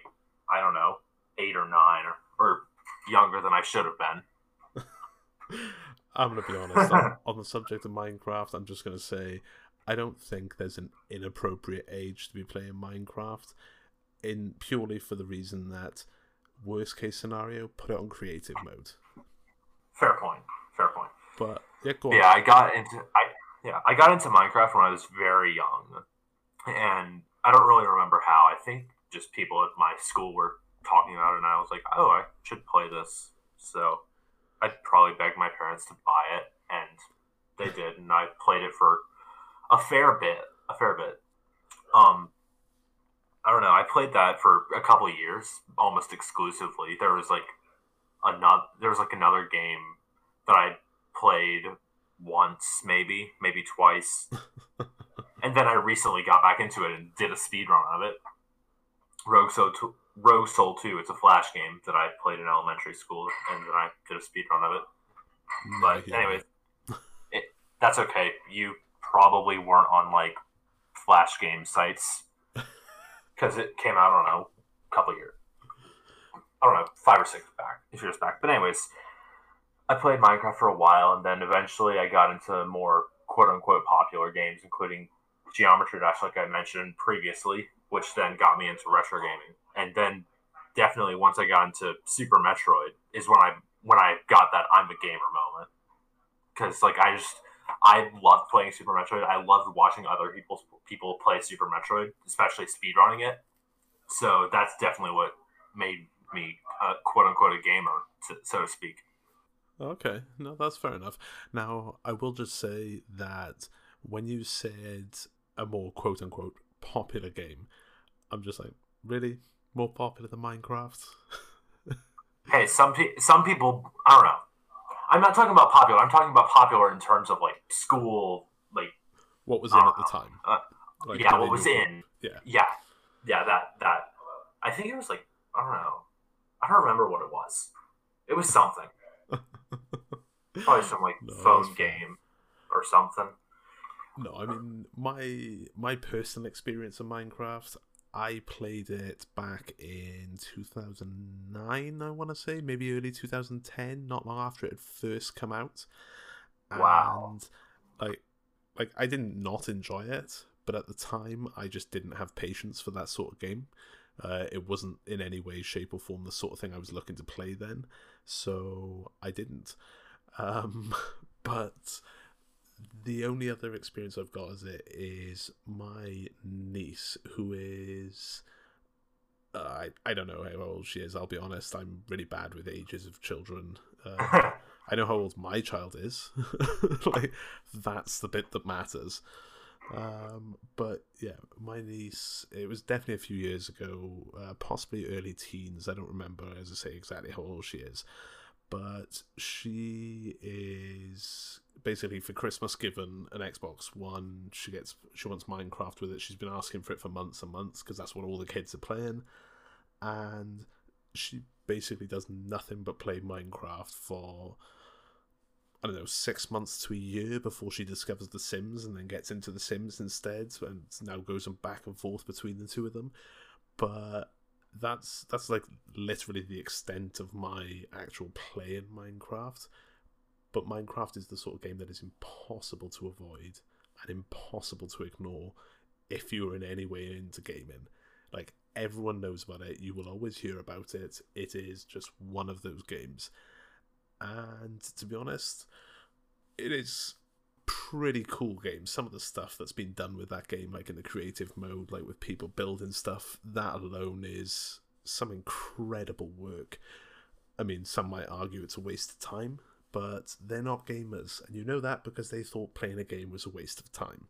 I don't know eight or nine or, or younger than I should have been. I'm going to be honest, on, on the subject of Minecraft, I'm just going to say I don't think there's an inappropriate age to be playing Minecraft, in purely for the reason that worst case scenario, put it on creative mode. Fair point. Fair point. But yeah, go on. Yeah, I got into I yeah I got into Minecraft when I was very young, and I don't really remember how. I think just people at my school were talking about it, and I was like, oh, I should play this. So I probably begged my parents to buy it, and they did, and I played it for a fair bit. A fair bit. Um, I don't know. I played that for a couple of years, almost exclusively. There was like another. There was like another game that I played once, maybe, maybe twice, and then I recently got back into it and did a speed run of it. Rogue Soul, Two- Rogue Soul Two. It's a Flash game that I played in elementary school, and then I did a speed run of it. But Yeah. anyway, that's okay. You probably weren't on like Flash game sites because it came out. I don't know, a couple years. I don't know, five or six back, if years back. But anyways, I played Minecraft for a while, and then eventually I got into more quote unquote popular games, including Geometry Dash, like I mentioned previously, which then got me into retro gaming. And then definitely once I got into Super Metroid is when I when I got that I'm a gamer moment. because like I just I love playing Super Metroid. I loved watching other people people play Super Metroid, especially speedrunning it. So that's definitely what made me uh, quote unquote a gamer, so, so to speak. Okay, no, that's fair enough. Now, I will just say that when you said a more quote unquote popular game, I'm just like, really? More popular than Minecraft? hey, some pe- some people, I don't know. I'm not talking about popular. I'm talking about popular in terms of like school, like what was in uh, at the time. Uh, like, yeah, what was in? Yeah, yeah, yeah. That that I think it was like I don't know. I don't remember what it was. It was something. Probably some like no, phone game or something. No, I mean my my personal experience of Minecraft. I played it back in 2009, I want to say, maybe early 2010, not long after it had first come out. Wow. And like like I didn't not enjoy it, but at the time I just didn't have patience for that sort of game. Uh, it wasn't in any way, shape, or form the sort of thing I was looking to play then, so I didn't. Um, but the only other experience I've got is it is my niece, who is. Uh, I, I don't know how old she is, I'll be honest. I'm really bad with ages of children. Uh, I know how old my child is. like, that's the bit that matters. Um, but yeah, my niece, it was definitely a few years ago, uh, possibly early teens. I don't remember, as I say, exactly how old she is. But she is basically for Christmas given an Xbox One. She gets she wants Minecraft with it. She's been asking for it for months and months because that's what all the kids are playing, and she basically does nothing but play Minecraft for I don't know, six months to a year before she discovers The Sims and then gets into The Sims instead, and now goes on back and forth between the two of them. But that's that's like literally the extent of my actual play in Minecraft. But Minecraft is the sort of game that is impossible to avoid and impossible to ignore if you're in any way into gaming. Like everyone knows about it, you will always hear about it. It is just one of those games and to be honest, it is pretty cool game. Some of the stuff that's been done with that game, like in the creative mode, like with people building stuff, that alone is some incredible work. I mean, some might argue it's a waste of time, but they're not gamers, and you know that because they thought playing a game was a waste of time.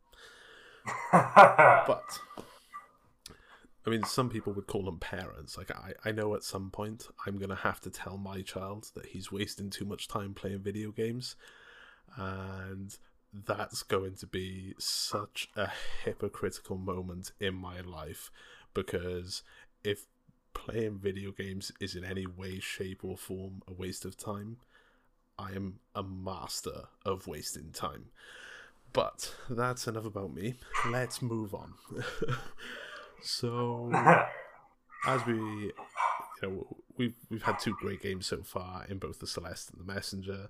but I mean, some people would call them parents. Like, I, I know at some point I'm going to have to tell my child that he's wasting too much time playing video games. And that's going to be such a hypocritical moment in my life because if playing video games is in any way, shape, or form a waste of time, I am a master of wasting time. But that's enough about me. Let's move on. So, as we, you know, we've we've had two great games so far in both the Celeste and the Messenger,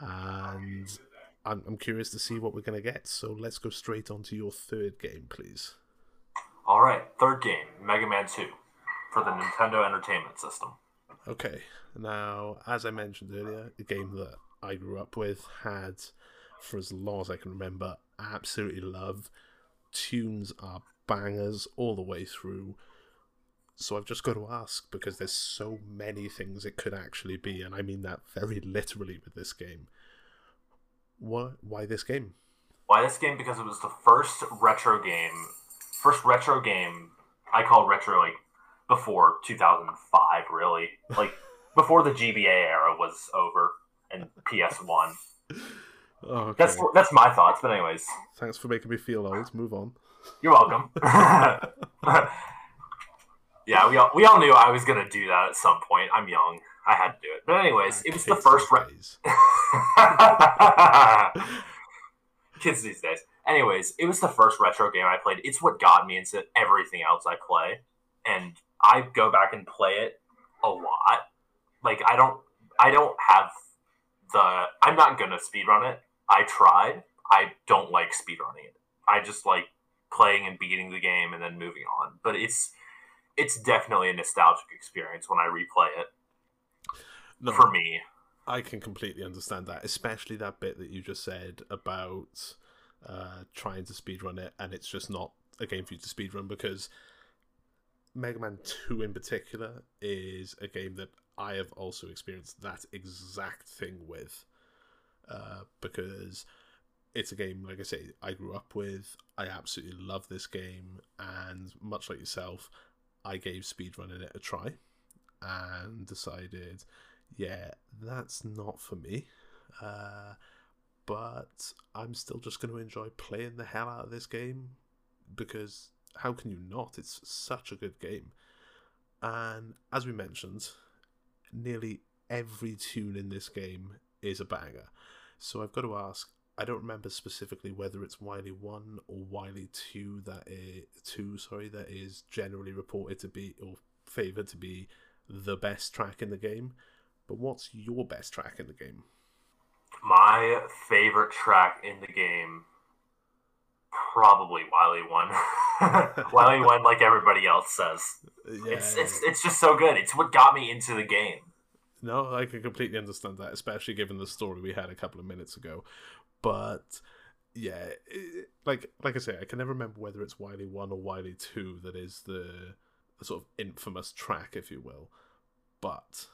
and I'm I'm curious to see what we're gonna get. So let's go straight on to your third game, please. All right, third game, Mega Man Two, for the Nintendo Entertainment System. Okay, now as I mentioned earlier, a game that I grew up with had, for as long as I can remember, absolutely love. Tunes are bangers all the way through. So I've just got to ask because there's so many things it could actually be, and I mean that very literally with this game. What? Why this game? Why this game? Because it was the first retro game, first retro game. I call retro like before 2005, really, like before the GBA era was over and PS1. Oh, okay. That's that's my thoughts. But anyways, thanks for making me feel old. Move on. You're welcome. yeah, we all, we all knew I was gonna do that at some point. I'm young. I had to do it. But anyways, it was the first re- kids these days. Anyways, it was the first retro game I played. It's what got me into everything else I play, and I go back and play it a lot. Like I don't, I don't have the. I'm not gonna speedrun it. I tried. I don't like speedrunning it. I just like playing and beating the game and then moving on. But it's it's definitely a nostalgic experience when I replay it. No, for me. I can completely understand that, especially that bit that you just said about uh, trying to speedrun it, and it's just not a game for you to speedrun because Mega Man 2 in particular is a game that I have also experienced that exact thing with. Uh, because it's a game, like I say, I grew up with. I absolutely love this game, and much like yourself, I gave speedrunning it a try and decided yeah, that's not for me. Uh, but I'm still just going to enjoy playing the hell out of this game because how can you not? It's such a good game. And as we mentioned, nearly every tune in this game is a banger. So I've got to ask, I don't remember specifically whether it's Wily 1 or Wily 2 that is 2, sorry, that is generally reported to be or favored to be the best track in the game. But what's your best track in the game? My favorite track in the game, probably Wily One. Wily One, like everybody else says, yeah. it's it's it's just so good. It's what got me into the game. No, I can completely understand that, especially given the story we had a couple of minutes ago. But yeah, it, like like I say, I can never remember whether it's Wily One or Wily Two that is the, the sort of infamous track, if you will. But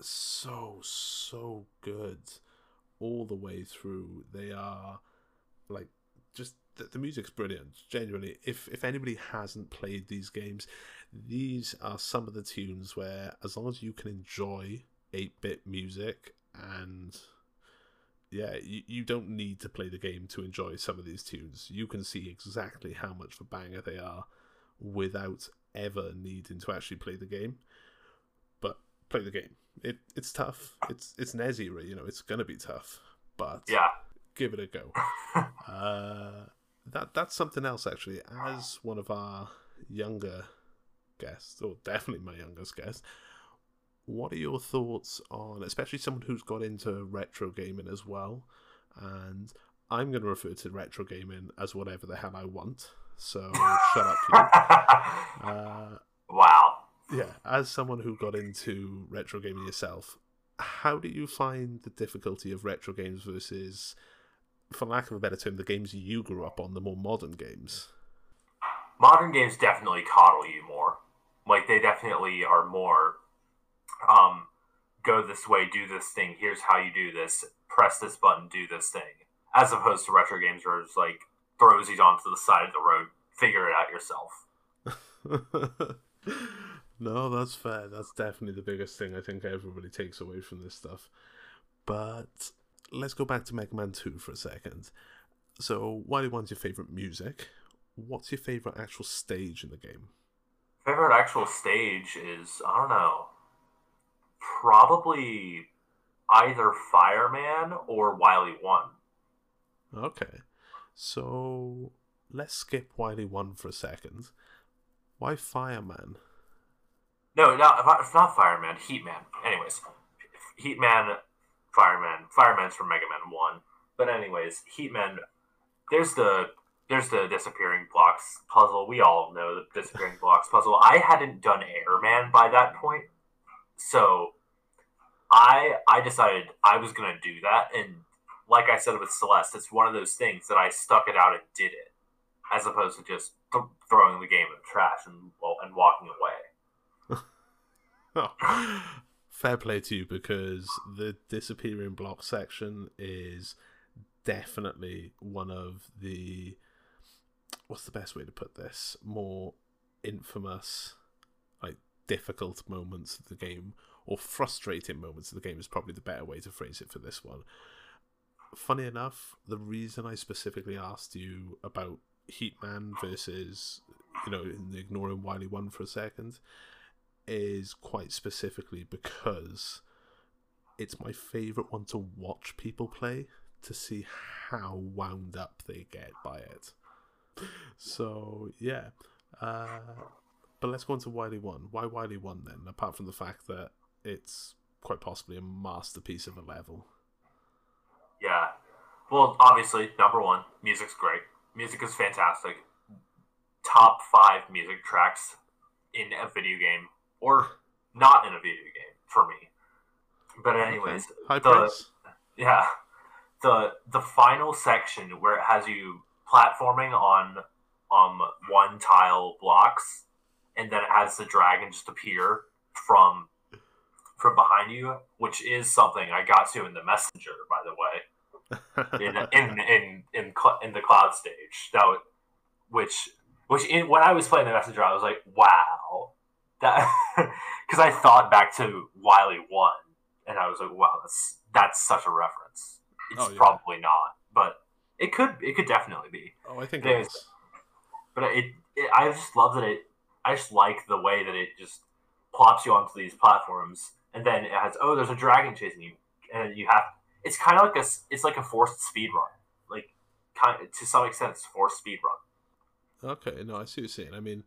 so so good all the way through. They are like just the, the music's brilliant. Genuinely, if if anybody hasn't played these games, these are some of the tunes where as long as you can enjoy 8-bit music and yeah, you, you don't need to play the game to enjoy some of these tunes. You can see exactly how much of a banger they are without ever needing to actually play the game. But play the game it it's tough. It's it's NES era, you know. It's gonna be tough, but yeah, give it a go. uh, that that's something else actually. As one of our younger guests, or definitely my youngest guest, what are your thoughts on, especially someone who's got into retro gaming as well? And I'm going to refer to retro gaming as whatever the hell I want. So shut up, you. Uh, wow yeah, as someone who got into retro gaming yourself, how do you find the difficulty of retro games versus, for lack of a better term, the games you grew up on, the more modern games? Modern games definitely coddle you more. Like they definitely are more um go this way, do this thing, here's how you do this, press this button, do this thing. As opposed to retro games where it's like throws you onto the side of the road, figure it out yourself. No, that's fair. That's definitely the biggest thing I think everybody takes away from this stuff. But let's go back to Mega Man 2 for a second. So, Wily One's your favourite music. What's your favourite actual stage in the game? Favorite actual stage is, I don't know, probably either Fireman or Wily 1. Okay. So, let's skip Wily 1 for a second. Why Fireman? No, not it's not Fireman. Heatman. Anyways, Heatman, Fireman. Fireman's from Mega Man One. But anyways, Heatman. There's the there's the disappearing blocks puzzle. We all know the disappearing blocks puzzle. I hadn't done Airman by that point, so I I decided I was gonna do that. And like I said with Celeste, it's one of those things that I stuck it out and did it, as opposed to just th- throwing the game in the trash and well, and walking away. Fair play to you because the disappearing block section is definitely one of the what's the best way to put this? More infamous like difficult moments of the game or frustrating moments of the game is probably the better way to phrase it for this one. Funny enough the reason i specifically asked you about heatman versus you know ignoring wily one for a second is quite specifically because it's my favorite one to watch people play to see how wound up they get by it. So yeah, uh, but let's go on to Wily One. Why Wily One then? Apart from the fact that it's quite possibly a masterpiece of a level. Yeah, well, obviously number one, music's great. Music is fantastic. Top five music tracks in a video game or not in a video game for me. But anyways, High the- price. yeah, the the final section where it has you platforming on um one tile blocks, and then it has the dragon just appear from from behind you, which is something I got to in the messenger, by the way. in in in in, in the cloud stage. That would, which which in, when I was playing the messenger, I was like, wow, that because I thought back to Wily One, and I was like, wow, that's that's such a reference. It's Oh, yeah. probably not, but it could it could definitely be. oh, I think It is. But it, it I just love that it. I just like the way that it just plops you onto these platforms, and then it has oh, there's a dragon chasing you, and you have. It's kind of like a it's like a forced speed run, like kind to some extent it's forced speed run. Okay, no, I see what you're saying. I mean,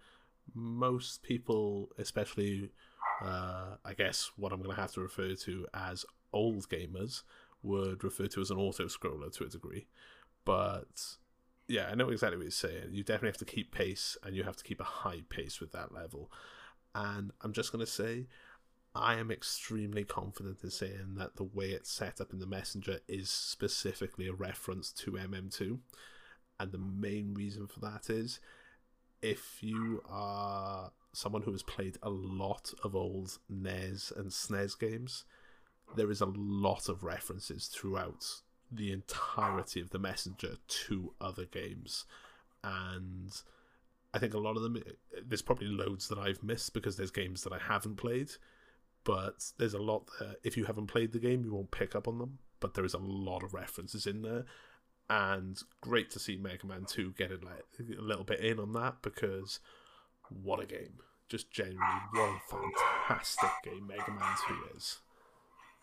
most people, especially, uh, I guess what I'm going to have to refer to as old gamers, would refer to as an auto scroller to a degree. But yeah, I know exactly what you're saying. You definitely have to keep pace, and you have to keep a high pace with that level. And I'm just going to say, I am extremely confident in saying that the way it's set up in the messenger is specifically a reference to MM2. And the main reason for that is if you are someone who has played a lot of old NES and SNES games, there is a lot of references throughout the entirety of the messenger to other games. And I think a lot of them, there's probably loads that I've missed because there's games that I haven't played. But there's a lot that, if you haven't played the game, you won't pick up on them. But there is a lot of references in there and great to see Mega Man 2 get a, li- a little bit in on that because what a game. Just genuinely, what a fantastic game Mega Man 2 is.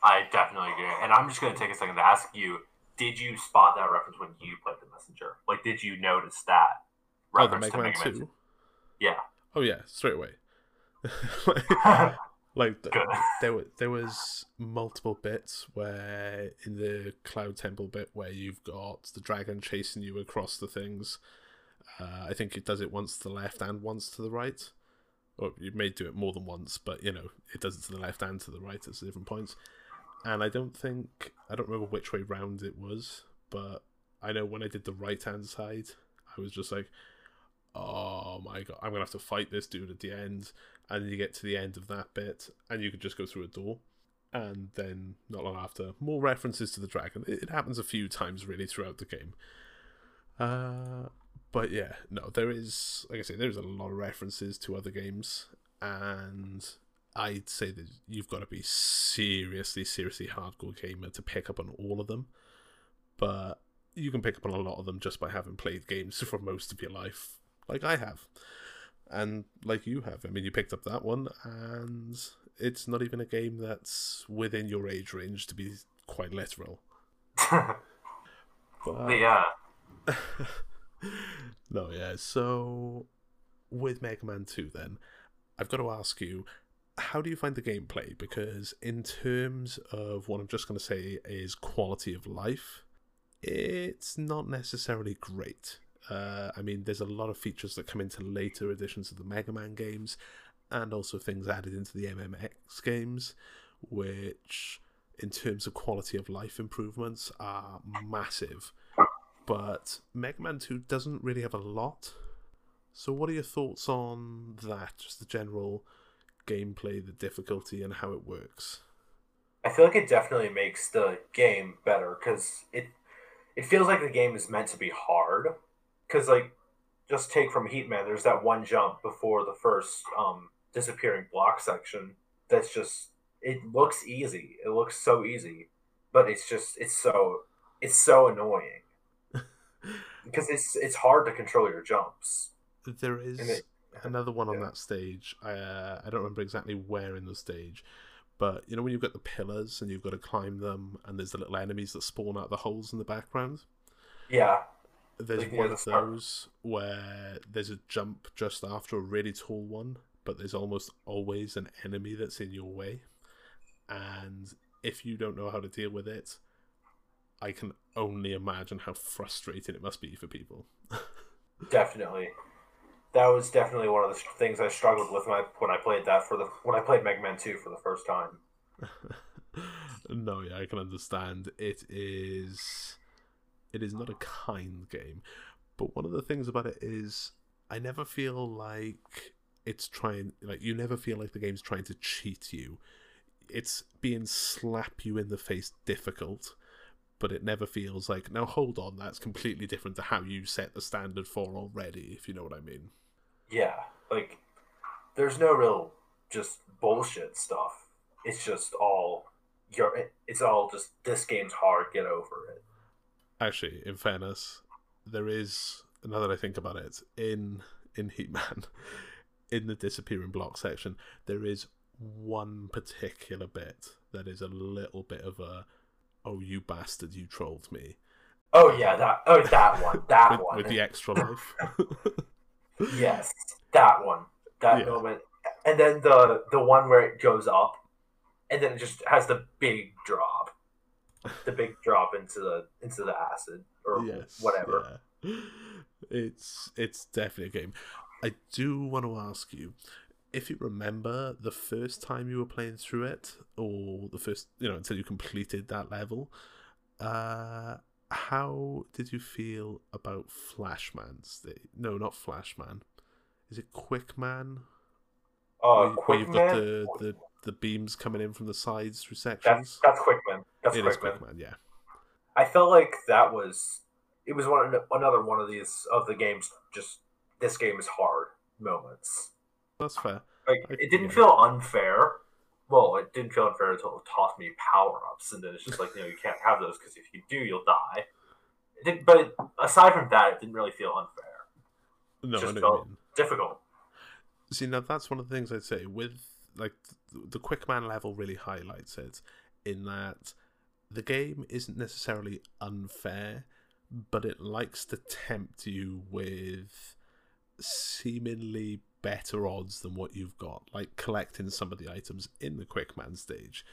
I definitely agree, and I'm just going to take a second to ask you: Did you spot that reference when you played the messenger? Like, did you notice that Oh, the reference Mega to Man 2? Yeah. Oh, yeah, straight away. like, Good. there, were, there was multiple bits where, in the Cloud Temple bit, where you've got the dragon chasing you across the things. Uh, I think it does it once to the left and once to the right. Or you may do it more than once, but you know, it does it to the left and to the right at different points. And I don't think I don't remember which way round it was, but I know when I did the right hand side, I was just like, Oh my god, I'm gonna have to fight this dude at the end. And you get to the end of that bit and you could just go through a door. And then not long after, more references to the dragon. It, happens a few times really throughout the game. Uh but yeah, no, there is, like I say, there's a lot of references to other games, and I'd say that you've got to be seriously, seriously hardcore gamer to pick up on all of them. But you can pick up on a lot of them just by having played games for most of your life, like I have, and like you have. I mean, you picked up that one, and it's not even a game that's within your age range, to be quite literal. But, yeah. no, yeah. So with Mega Man 2, then, I've got to ask you, how do you find the gameplay? Because in terms of what I'm just going to say is quality of life, it's not necessarily great. Uh, I mean, there's a lot of features that come into later editions of the Mega Man games, and also things added into the MMX games, which, in terms of quality of life improvements, are massive but Mega Man 2 doesn't really have a lot. So, what are your thoughts on that? Just the general gameplay, the difficulty, and how it works? I feel like it definitely makes the game better because it it feels like the game is meant to be hard. Because like, just take from Heat Man, there's that one jump before the first um, disappearing block section. That's just it looks easy. It looks so easy, but it's just it's so it's so annoying because it's it's hard to control your jumps. There is it- another one on yeah. that stage. I, uh, I don't remember exactly where in the stage, but you know when you've got the pillars and you've got to climb them, and there's the little enemies that spawn out the holes in the background. Yeah, There's Like, one the of those where there's a jump just after a really tall one, but there's almost always an enemy that's in your way. And if you don't know how to deal with it, I can only imagine how frustrating it must be for people. definitely. That was definitely one of the things I struggled with when I when I played that for the when I played Mega Man Two for the first time. No, yeah, I can understand. It is it is not a kind game. But one of the things about it is I never feel like it's trying like you never feel like the game's trying to cheat you. It's being slap you in the face difficult, but it never feels like now hold on, that's completely different to how you set the standard for already, if you know what I mean. Yeah, like there's no real just bullshit stuff. It's just all you're. It's all just this game's hard. Get over it. Actually, in fairness, there is now that I think about it in in Heatman, in the disappearing block section, there is one particular bit that is a little bit of a oh you bastard you trolled me Oh yeah, that. Oh that one. That with, one. with the extra life Yes, that one. That Yeah. moment, and then the the one where it goes up, and then it just has the big drop, the big drop into the into the acid or yes whatever. yeah. it's it's definitely a game i do want to ask you if you remember the first time you were playing through it or the first you know until you completed that level uh how did you feel about flashman state no not flashman is it quickman Uh, you've got Quickman. the, the the beams coming in from the sides through That's sections that's Quickman. That's it is Quickman. quickman yeah I felt like that was it was one another one of these of the games. Just this game is hard moments. that's fair Like I- it didn't yeah. feel unfair. Well, it didn't feel unfair until it tossed me power ups, and then it's just like you know you can't have those because if you do, you'll die. It but aside from that, it didn't really feel unfair. no Just i know what you felt- mean Difficult. See, now that's one of the things I'd say with like th- the Quickman level really highlights it in that the game isn't necessarily unfair, but it likes to tempt you with seemingly better odds than what you've got, like collecting some of the items in the Quickman stage.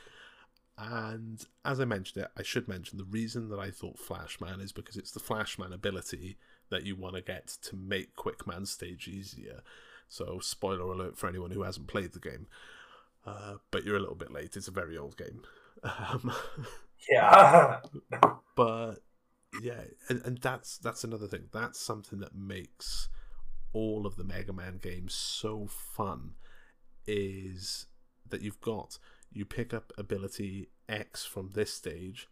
And as I mentioned it, I should mention the reason that I thought Flashman is because it's the Flashman ability that you want to get to make Quickman stage easier. So, spoiler alert for anyone who hasn't played the game. Uh, but you're a little bit late. It's a very old game. Um, Yeah. but yeah, and, and that's that's another thing. That's something that makes all of the Mega Man games so fun. Is that you've got you pick up ability X from this stage,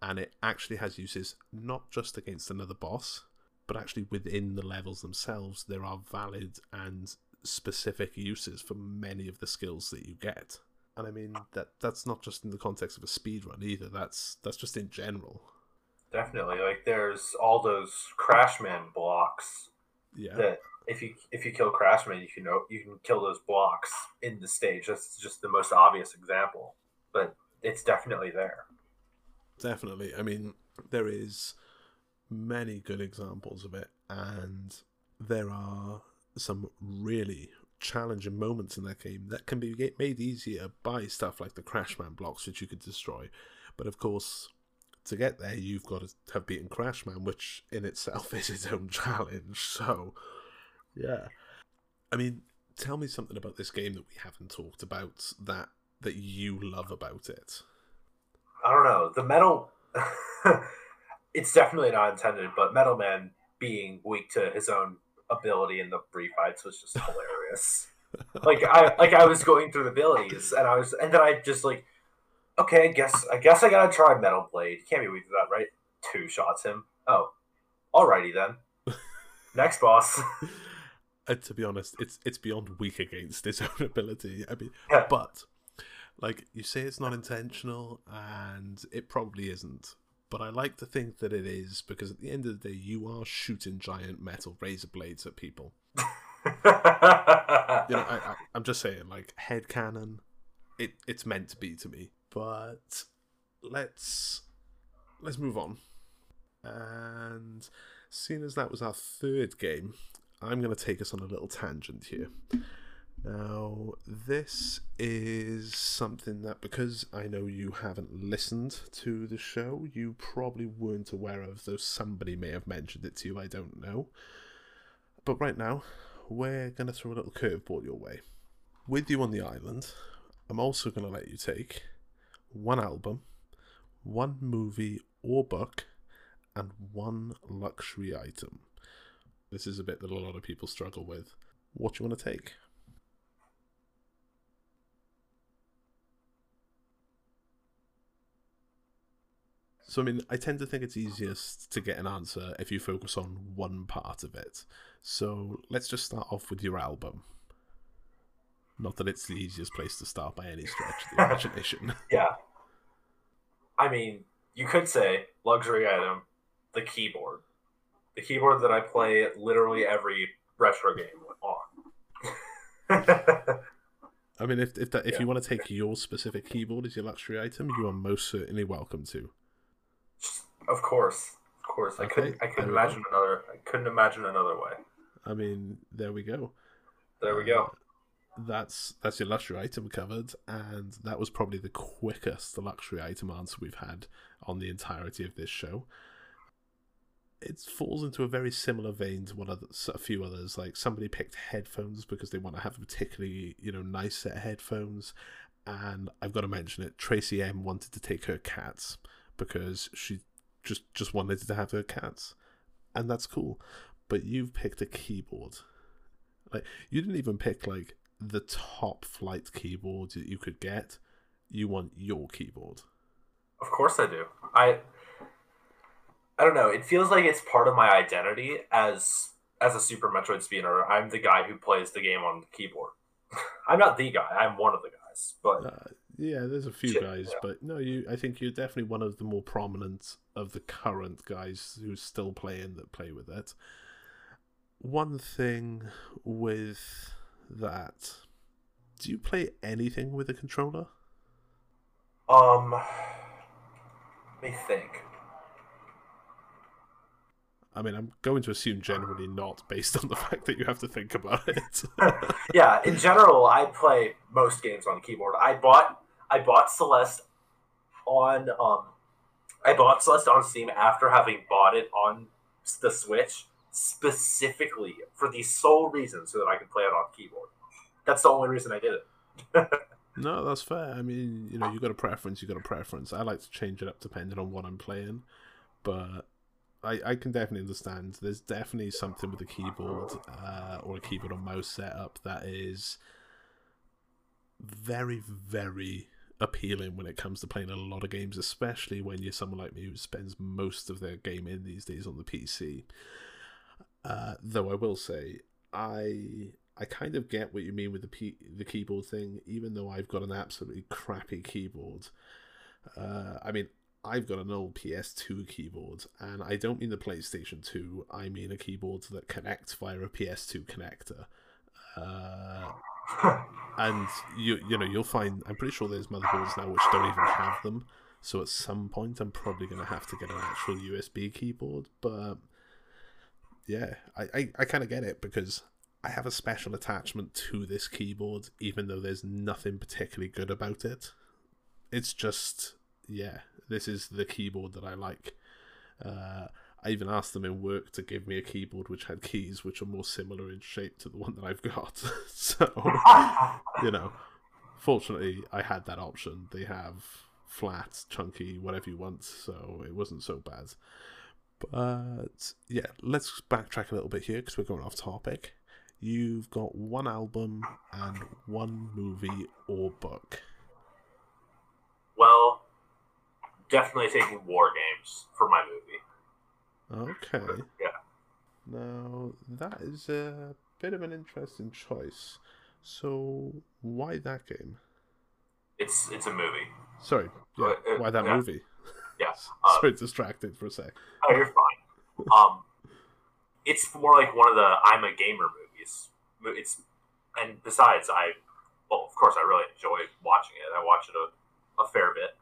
and it actually has uses not just against another boss, but actually within the levels themselves. There are valid and specific uses for many of the skills that you get. And I mean that that's not just in the context of a speed run either. That's that's just in general. Definitely. Like there's all those Crashman blocks Yeah. that if you if you kill Crashman, you can know you can kill those blocks in the stage. That's just the most obvious example, but it's definitely there. Definitely. I mean, there is many good examples of it, and there are some really challenging moments in that game that can be made easier by stuff like the Crashman blocks, which you could destroy. But of course, to get there, you've got to have beaten Crashman, which in itself is its own challenge. So, yeah. I mean, tell me something about this game that we haven't talked about that that you love about it. I don't know. The metal it's definitely not intended, but Metal Man being weak to his own ability in the brief fights was just hilarious. like I like I was going through the abilities and I was and then I just like okay, I guess I guess I gotta try Metal Blade. Can't be weak to that, right? Two shots him. Oh. Alrighty then. Next boss. Uh, to be honest, it's it's beyond weak against his own ability. I mean, Yeah. but like you say, it's not intentional, and it probably isn't. But I like to think that it is because at the end of the day, you are shooting giant metal razor blades at people. You know, I, I'm just saying, like headcanon, it it's meant to be to me. But let's let's move on. And seeing as that was our third game, I'm going to take us on a little tangent here. Now, this is something that because I know you haven't listened to the show, you probably weren't aware of, though somebody may have mentioned it to you, I don't know. But right now, we're going to throw a little curveball your way. With you on the island, I'm also going to let you take one album one movie or book, and one luxury item. This is a bit that a lot of people struggle with. What do you want to take? So, I mean, I tend to think it's easiest to get an answer if you focus on one part of it. So, let's just start off with your album. Not that it's the easiest place to start by any stretch of the imagination. Yeah. I mean, you could say luxury item, the keyboard. The keyboard that I play literally every retro game on. I mean, if if, that, if Yeah. you want to take your specific keyboard as your luxury item, you are most certainly welcome to. Of course. Of course. I couldn't I couldn't imagine another I couldn't imagine another way. I mean, there we go. There we uh, go. That's that's your luxury item covered, and that was probably the quickest luxury item answer we've had on the entirety of this show. It falls into a very similar vein to what other, a few others. Like somebody picked headphones because they want to have a particularly you know nice set of headphones, and I've got to mention it. Tracy M wanted to take her cats because she just just wanted to have her cats, and that's cool. But you've picked a keyboard. Like you didn't even pick like the top flight keyboard that you could get. You want your keyboard. Of course I do. I I don't know. It feels like it's part of my identity as as a Super Metroid speedrunner. I'm the guy who plays the game on the keyboard. I'm not the guy. I'm one of the guys. But Uh, yeah, there's a few guys, yeah. but no, you. I think you're definitely one of the more prominent of the current guys who's still playing that play with it. One thing with that, do you play anything with a controller? um, let me think. I mean, I'm going to assume generally not, based on the fact that you have to think about it. Yeah, in general, I play most games on the keyboard. I bought I bought Celeste on um I bought Celeste on Steam after having bought it on the Switch specifically for the sole reason so that I could play it on keyboard. That's the only reason I did it. No, that's fair. I mean, you know, you got a preference, you got a preference. I like to change it up depending on what I'm playing, but I, I can definitely understand. There's definitely something with a keyboard uh, or a keyboard or mouse setup that is very, very appealing when it comes to playing a lot of games, especially when you're someone like me who spends most of their gaming these days on the PC. Uh, though I will say, I I kind of get what you mean with the P- the keyboard thing, even though I've got an absolutely crappy keyboard. Uh, I mean, I've got an old PS2 keyboard, and I don't mean the PlayStation 2. I mean a keyboard that connects via a PS2 connector. Uh, and you you know you'll find I'm pretty sure there's motherboards now which don't even have them. So at some point, I'm probably going to have to get an actual USB keyboard. But yeah, I I, I kind of get it because I have a special attachment to this keyboard, even though there's nothing particularly good about it. It's just yeah, this is the keyboard that I like. Uh, I even asked them in work to give me a keyboard which had keys which are more similar in shape to the one that I've got. so you know, fortunately, I had that option. They have flat, chunky, whatever you want, so it wasn't so bad. But yeah, let's backtrack a little bit here because we're going off topic. You've got one album and one movie or book. well, definitely taking War Games for my movie. Okay. Yeah. Now, that is a bit of an interesting choice. So, why that game? It's it's a movie. Sorry, yeah, Uh, uh, why that yeah. movie? Yeah. Uh, Sorry, distracted for a sec. Oh, you're fine. Um, it's more like one of the I'm a gamer movies. It's and besides, I well, of course, I really enjoy watching it. I watch it a, a fair bit,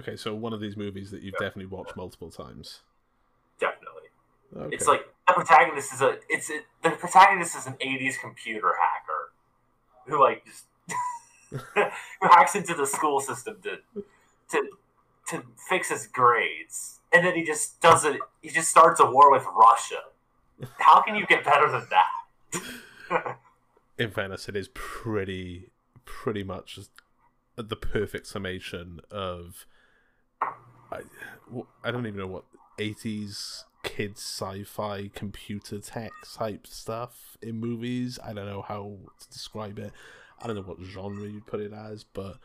Okay, so one of these movies that you've Yeah. definitely watched multiple times. Okay. It's like the protagonist is a it's a, the protagonist is an '80s computer hacker who like just who hacks into the school system to to to fix his grades, and then he just does it. He just starts a war with Russia. How can you get better than that? in fairness, it is pretty, pretty much the perfect summation of I, I don't even know what 80s kids sci-fi computer tech type stuff in movies. I don't know how to describe it. I don't know what genre you'd put it as, but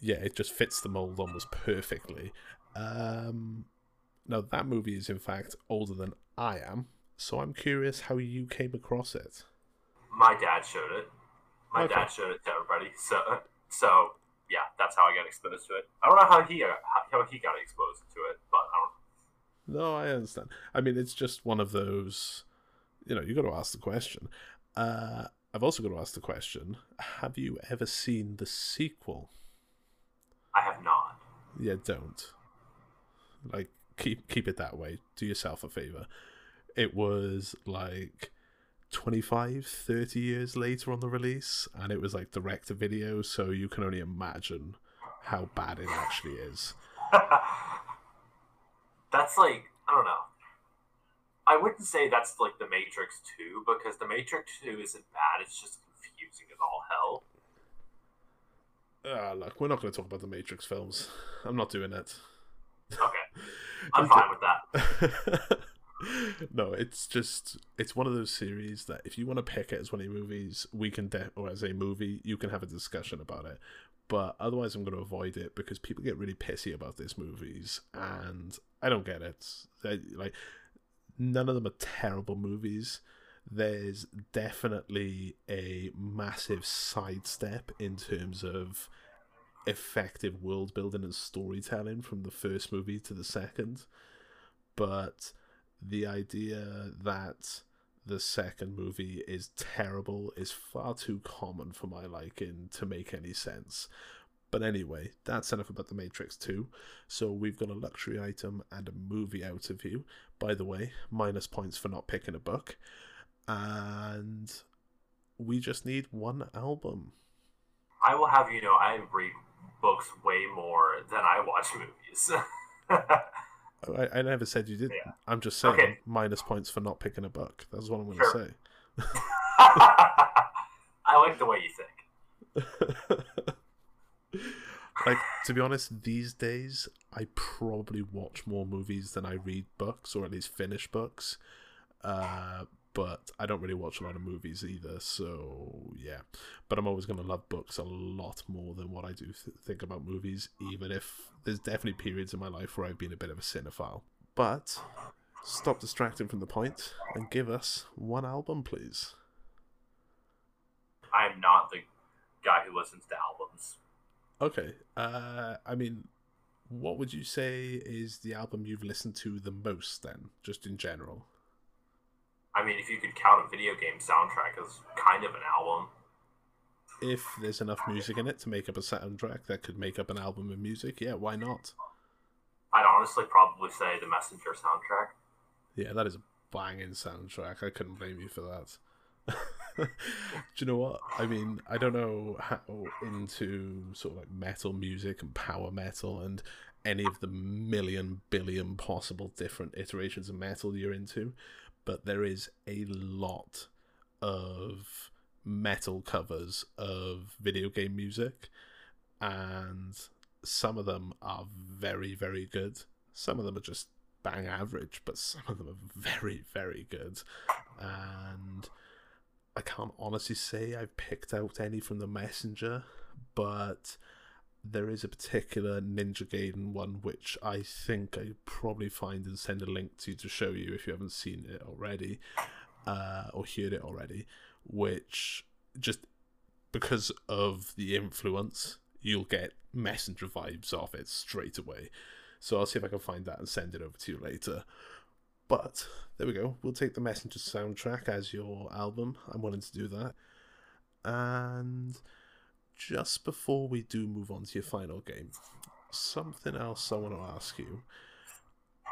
yeah, it just fits the mold almost perfectly. Um, now that movie is in fact older than I am, so I'm curious how you came across it. My dad showed it. My Okay. dad showed it to everybody. So, so yeah, that's how I got exposed to it. I don't know how he got, how he got exposed to it, but. No, I understand. I mean, it's just one of those. You know, you got to ask the question. Uh, I've also got to ask the question: Have you ever seen the sequel? I have not. Yeah, don't. Like, keep keep it that way. Do yourself a favor. It was like 25, 30 years later on the release, and it was like direct to video, so you can only imagine how bad it actually is. that's like I don't know. I wouldn't say that's like the Matrix Two because the Matrix Two isn't bad. It's just confusing as all hell. Ah, look, we're not going to talk about the Matrix films. I'm not doing it. Okay, I'm fine with that. no, it's just it's one of those series that if you want to pick it as one of your movies, we can de- or as a movie, you can have a discussion about it. But otherwise, I'm going to avoid it because people get really pissy about these movies, and I don't get it. They, like, none of them are terrible movies. There's definitely a massive sidestep in terms of effective world building and storytelling from the first movie to the second. But the idea that the second movie is terrible is far too common for my liking to make any sense. But anyway, that's enough about The Matrix 2. So we've got a luxury item and a movie out of you. By the way, minus points for not picking a book. And we just need one album. I will have you know I read books way more than I watch movies. Oh, I, I never said you didn't. Yeah. I'm just saying Okay. minus points for not picking a book. That's what I'm going to Sure. say. I like the way you think. like to be honest, these days I probably watch more movies than I read books, or at least finish books. Uh, but I don't really watch a lot of movies either, so yeah. But I'm always going to love books a lot more than what I do th- think about movies, even if there's definitely periods in my life where I've been a bit of a cinephile. But stop distracting from the point and give us one album, please. I'm not the guy who listens to albums. Okay. Uh, I mean, what would you say is the album you've listened to the most then, just in general? I mean, if you could count a video game soundtrack as kind of an album, If there's enough music in it to make up a soundtrack that could make up an album of music, yeah, why not? I'd honestly probably say the Messenger soundtrack. Yeah, that is a banging soundtrack. I couldn't blame you for that. Do you know what? I mean, I don't know how into sort of like metal music and power metal and any of the million billion possible different iterations of metal you're into, but there is a lot of metal covers of video game music, and some of them are very, very good. Some of them are just bang average, but some of them are very, very good. And I can't honestly say I've picked out any from the Messenger, but there is a particular Ninja Gaiden one which I think I probably find and send a link to to show you if you haven't seen it already uh, or heard it already, which just because of the influence, you'll get Messenger vibes off it straight away. So I'll see if I can find that and send it over to you later. But there we go. We'll take the Messenger soundtrack as your album. I'm willing to do that. And just before we do move on to your final game, something else I want to ask you.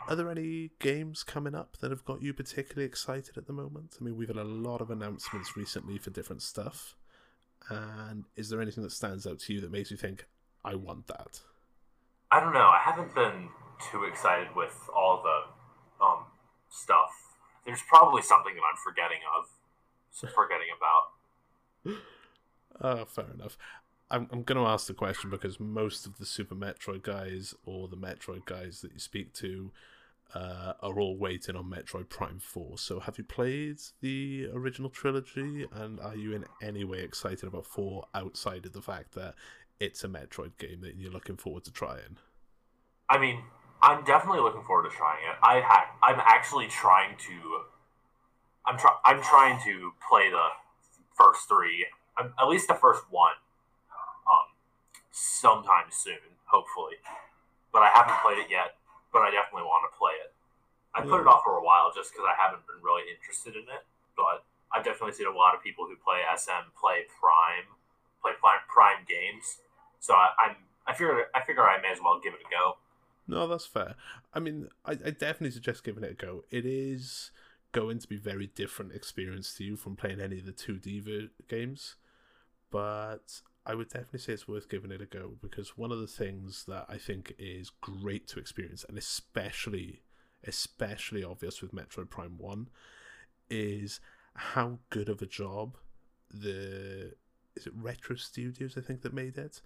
Are there any games coming up that have got you particularly excited at the moment? I mean, we've had a lot of announcements recently for different stuff. And is there anything that stands out to you that makes you think, I want that? I don't know. I haven't been too excited with all the stuff. There's probably something that I'm forgetting of, forgetting about. Oh, fair enough. I'm I'm going to ask the question because most of the Super Metroid guys or the Metroid guys that you speak to uh, are all waiting on Metroid Prime 4. So, have you played the original trilogy and are you in any way excited about 4 outside of the fact that it's a Metroid game that you're looking forward to trying? I mean, I'm definitely looking forward to trying it. I ha- I'm actually trying to. I'm try- I'm trying to play the first three, um, at least the first one, um, sometime soon, hopefully. But I haven't played it yet. But I definitely want to play it. I put it off for a while just because I haven't been really interested in it. But I've definitely seen a lot of people who play SM play Prime, play Prime, Prime games. So I, I'm I figure I figure I may as well give it a go. No, that's fair. I mean, I, I definitely suggest giving it a go. It is going to be very different experience to you from playing any of the 2D ver- games, but I would definitely say it's worth giving it a go because one of the things that I think is great to experience, and especially especially obvious with Metroid Prime One, is how good of a job the is it Retro Studios I think that made it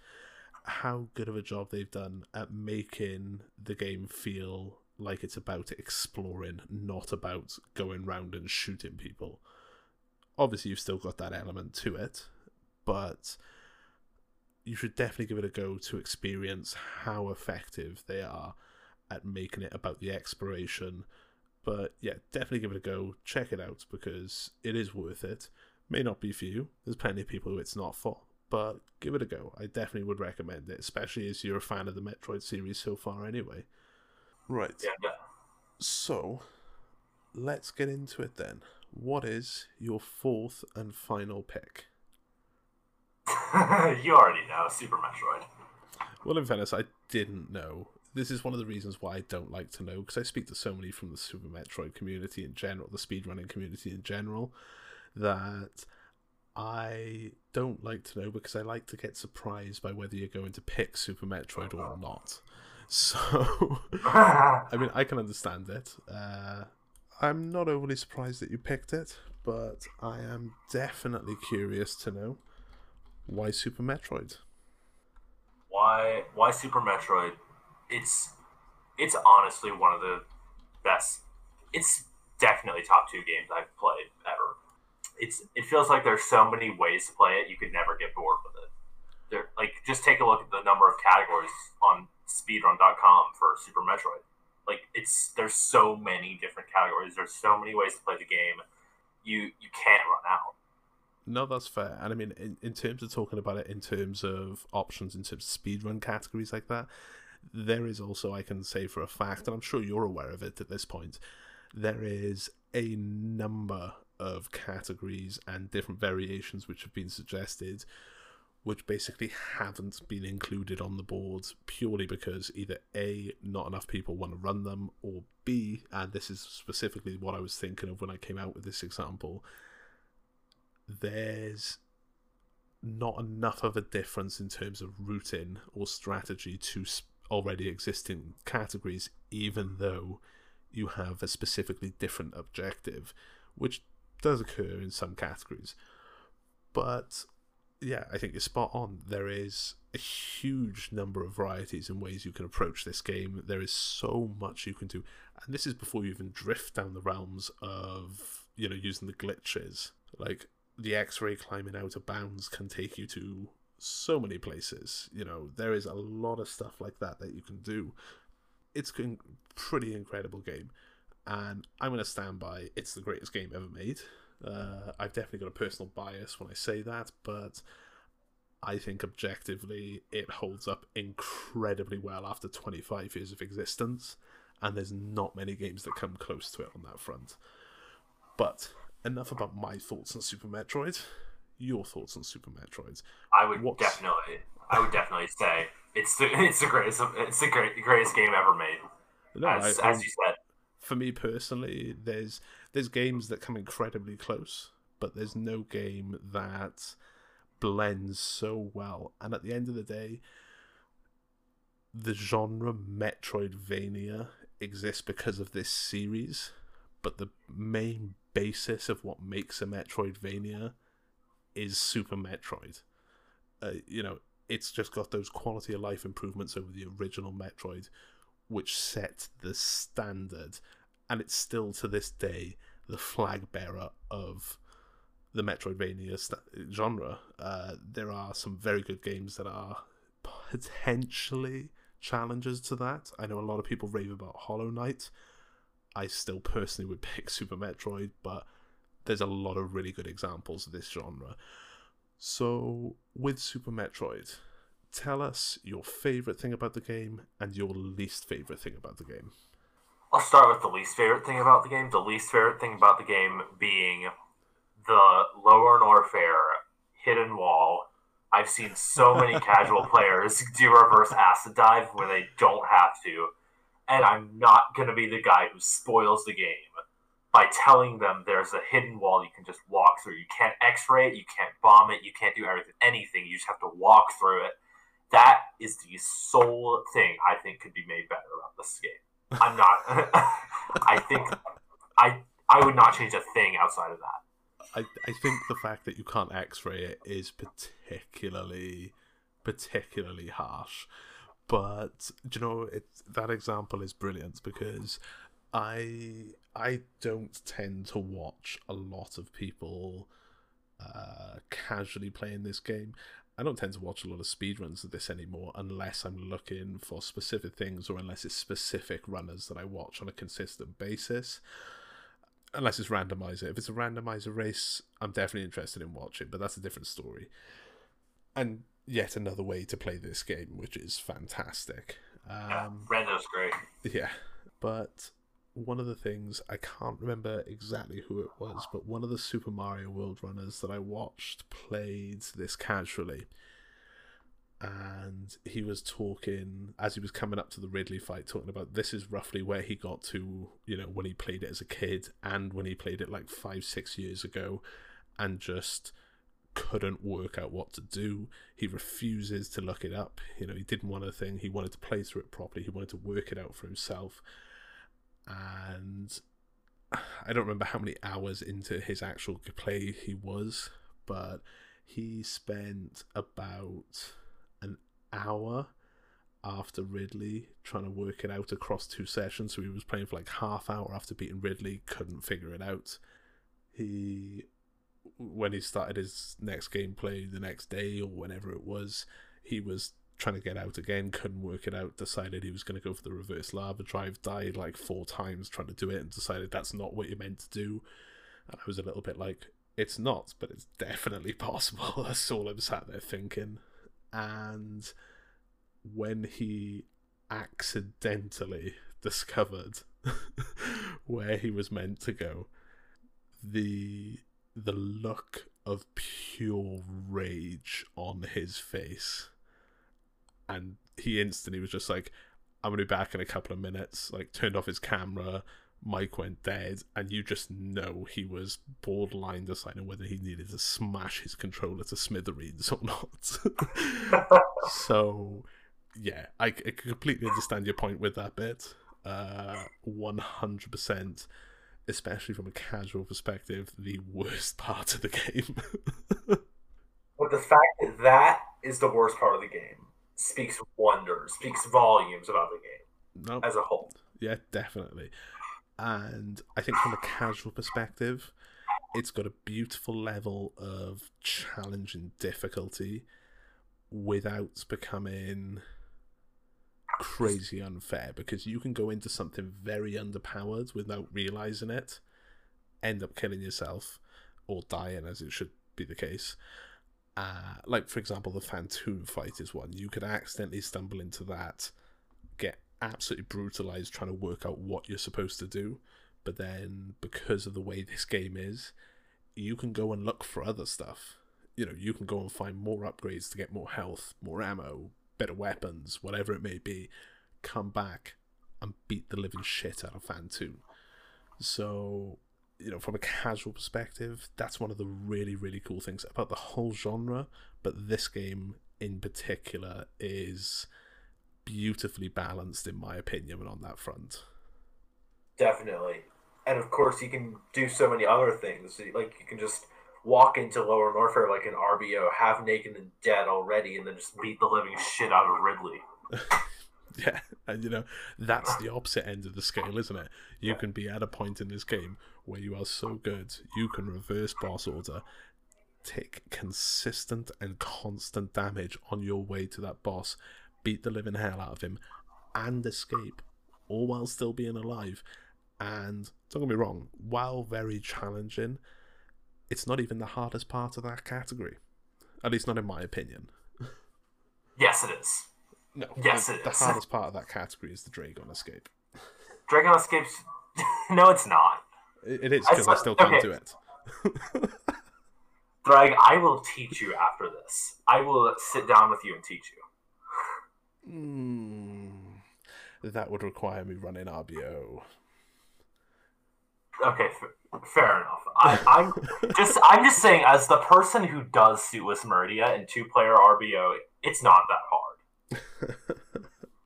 how good of a job they've done at making the game feel like it's about exploring, not about going round and shooting people. Obviously, you've still got that element to it, but you should definitely give it a go to experience how effective they are at making it about the exploration. But yeah, definitely give it a go. Check it out because it is worth it. May not be for you. There's plenty of people who it's not for but give it a go. I definitely would recommend it, especially as you're a fan of the Metroid series so far, anyway. Right. Yeah, yeah. So, let's get into it then. What is your fourth and final pick? you already know Super Metroid. Well, in fairness, I didn't know. This is one of the reasons why I don't like to know, because I speak to so many from the Super Metroid community in general, the speedrunning community in general, that I don't like to know because I like to get surprised by whether you're going to pick Super Metroid or not. So, I mean, I can understand it. Uh, I'm not overly surprised that you picked it, but I am definitely curious to know why Super Metroid. why why Super Metroid? It's it's honestly one of the best. It's definitely top two games I've played ever. It's it feels like there's so many ways to play it. You could never get bored with it. There, like just take a look at the number of categories on speedrun.com for Super Metroid. Like it's there's so many different categories. There's so many ways to play the game. You you can't run out. No, that's fair. And I mean, in, in terms of talking about it in terms of options, in terms of speedrun categories like that, there is also, I can say for a fact, and I'm sure you're aware of it at this point, there is a number of categories and different variations which have been suggested, which basically haven't been included on the board purely because either A, not enough people want to run them, or B, and this is specifically what I was thinking of when I came out with this example, there's not enough of a difference in terms of routing or strategy to already existing categories, even though you have a specifically different objective, which does occur in some categories. But yeah, I think you're spot on. There is a huge number of varieties and ways you can approach this game. There is so much you can do, and this is before you even drift down the realms of you know using the glitches. Like the X-ray climbing out of bounds can take you to so many places. You know there is a lot of stuff like that that you can do. It's a pretty incredible game, and I'm going to stand by. It's the greatest game ever made. Uh, I've definitely got a personal bias when I say that, but I think objectively it holds up incredibly well after 25 years of existence, and there's not many games that come close to it on that front. But enough about my thoughts on Super Metroid. Your thoughts on Super Metroid? I would What's- definitely, I would definitely say it's the it's the greatest it's the great, greatest game ever made. No, as, I- as you said, for me personally, there's there's games that come incredibly close, but there's no game that blends so well. And at the end of the day, the genre Metroidvania exists because of this series, but the main basis of what makes a Metroidvania is Super Metroid. Uh, you know, it's just got those quality of life improvements over the original Metroid, which set the standard, and it's still to this day the flag bearer of the Metroidvania st- genre. Uh, there are some very good games that are potentially challenges to that. I know a lot of people rave about Hollow Knight. I still personally would pick Super Metroid, but there's a lot of really good examples of this genre. So, with Super Metroid, tell us your favorite thing about the game and your least favorite thing about the game. I'll start with the least favorite thing about the game. The least favorite thing about the game being the Lower Norfair hidden wall. I've seen so many casual players do reverse acid dive where they don't have to, and I'm not gonna be the guy who spoils the game by telling them there's a hidden wall you can just walk through. You can't X-ray it, you can't bomb it, you can't do everything, anything. You just have to walk through it. That is the sole thing I think could be made better about this game. I'm not. I think I I would not change a thing outside of that. I, I think the fact that you can't X-ray it is particularly particularly harsh. But you know, it that example is brilliant because I I don't tend to watch a lot of people uh, casually playing this game. I don't tend to watch a lot of speedruns of this anymore unless I'm looking for specific things or unless it's specific runners that I watch on a consistent basis. Unless it's randomizer. If it's a randomizer race, I'm definitely interested in watching, but that's a different story. And yet another way to play this game, which is fantastic. Um, yeah, great. Yeah, but one of the things I can't remember exactly who it was, but one of the Super Mario World runners that I watched played this casually. And he was talking as he was coming up to the Ridley fight, talking about this is roughly where he got to, you know, when he played it as a kid and when he played it like five, six years ago, and just couldn't work out what to do. He refuses to look it up. You know, he didn't want a thing. He wanted to play through it properly. He wanted to work it out for himself and I don't remember how many hours into his actual play he was, but he spent about an hour after Ridley trying to work it out across two sessions. So he was playing for like half hour after beating Ridley, couldn't figure it out. He when he started his next gameplay the next day or whenever it was, he was trying to get out again, couldn't work it out, decided he was going to go for the reverse lava drive, died like four times trying to do it, and decided that's not what you're meant to do. And I was a little bit like, it's not, but it's definitely possible. That's all I'm sat there thinking. And when he accidentally discovered where he was meant to go, the the look of pure rage on his face and he instantly was just like, I'm gonna be back in a couple of minutes. Like turned off his camera, mic went dead, and you just know he was borderline deciding whether he needed to smash his controller to smithereens or not. so, yeah, I, I completely understand your point with that bit. Uh, 100%, especially from a casual perspective, the worst part of the game. but the fact that that is the worst part of the game speaks wonders, speaks volumes about the game nope. as a whole. Yeah, definitely. And I think from a casual perspective, it's got a beautiful level of challenge and difficulty without becoming crazy unfair because you can go into something very underpowered without realizing it, end up killing yourself or dying as it should be the case, uh, like for example, the Phantoon fight is one. You could accidentally stumble into that, get absolutely brutalized trying to work out what you're supposed to do, but then because of the way this game is, you can go and look for other stuff. You know, you can go and find more upgrades to get more health, more ammo, better weapons, whatever it may be. Come back and beat the living shit out of Phantoon. So you know, from a casual perspective, that's one of the really, really cool things about the whole genre. But this game in particular is beautifully balanced, in my opinion, on that front. Definitely. And of course, you can do so many other things. Like, you can just walk into Lower Norfair like an RBO, half naked and dead already, and then just beat the living shit out of Ridley. Yeah, and you know that's the opposite end of the scale, isn't it? You can be at a point in this game where you are so good, you can reverse boss order, take consistent and constant damage on your way to that boss, beat the living hell out of him, and escape, all while still being alive. And don't get me wrong, while very challenging, it's not even the hardest part of that category. At least not in my opinion. Yes, it is. No, Yes, the, the hardest part of that category is the Draygon escape. Draygon Escapes. no, it's not. It, it is because I saw- still can't okay. do it. Drag, I will teach you after this. I will sit down with you and teach you. Hmm. that would require me running RBO. Okay, f- fair enough. I, I'm just I'm just saying, as the person who does Suitless Maridia and two player RBO, it's not that hard.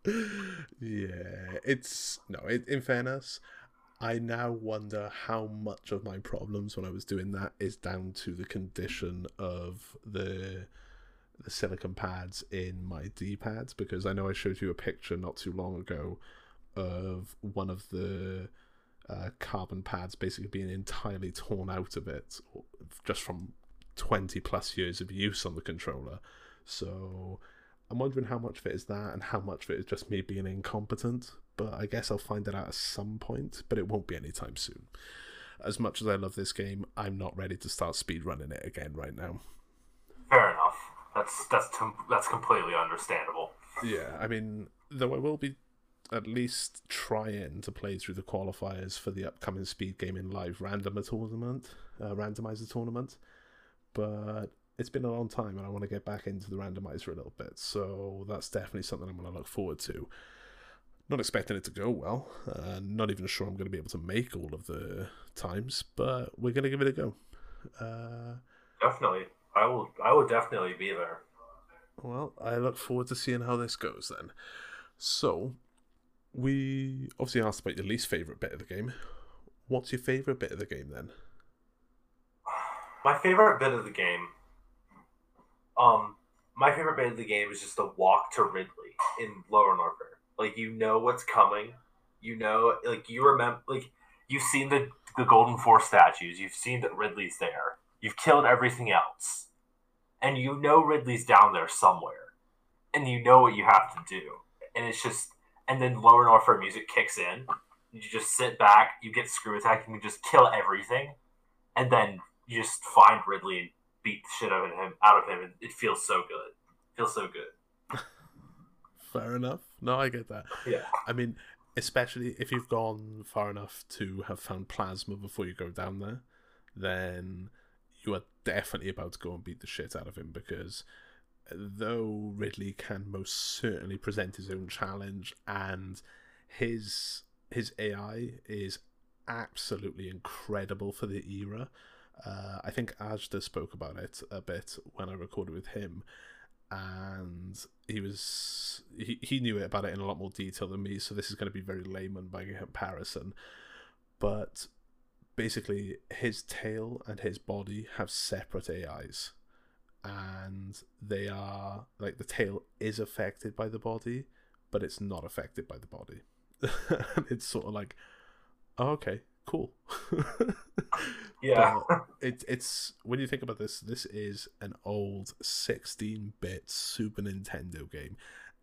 Yeah, it's no. It, in fairness, I now wonder how much of my problems when I was doing that is down to the condition of the the silicon pads in my D pads because I know I showed you a picture not too long ago of one of the uh, carbon pads basically being entirely torn out of it just from 20 plus years of use on the controller. So I'm wondering how much of it is that and how much of it is just me being incompetent. But I guess I'll find it out at some point, but it won't be anytime soon. As much as I love this game, I'm not ready to start speedrunning it again right now. Fair enough. That's that's that's completely understandable. Yeah, I mean, though I will be at least trying to play through the qualifiers for the upcoming Speed Gaming Live randomer tournament, uh, randomizer tournament, but it's been a long time and I want to get back into the randomizer a little bit, so that's definitely something I'm going to look forward to. Not expecting it to go well, uh, not even sure I'm going to be able to make all of the times, but we're going to give it a go. Uh, Definitely, I will. I will definitely be there. Well, I look forward to seeing how this goes then. So, we obviously asked about your least favourite bit of the game. What's your favourite bit of the game then? My favorite bit of the game, um, my favorite bit of the game is just the walk to Ridley in Lower Norfair. Like you know what's coming, you know, like you remember, like you've seen the the Golden Four statues, you've seen that Ridley's there, you've killed everything else, and you know Ridley's down there somewhere, and you know what you have to do, and it's just, and then Lower Norfair music kicks in. You just sit back, you get screw attacked, and you just kill everything, and then you just find Ridley beat the shit out of him. Out of him, and it feels so good. It feels so good. Fair enough. No, I get that. Yeah. I mean, especially if you've gone far enough to have found plasma before you go down there, then you are definitely about to go and beat the shit out of him because though Ridley can most certainly present his own challenge and his his AI is absolutely incredible for the era. Uh, I think Ajda spoke about it a bit when I recorded with him, and he was he, he knew it about it in a lot more detail than me. So this is going to be very layman by comparison, but basically his tail and his body have separate AIs, and they are like the tail is affected by the body, but it's not affected by the body. it's sort of like, oh, okay, cool. Yeah. But it, it's when you think about this, this is an old 16-bit Super Nintendo game,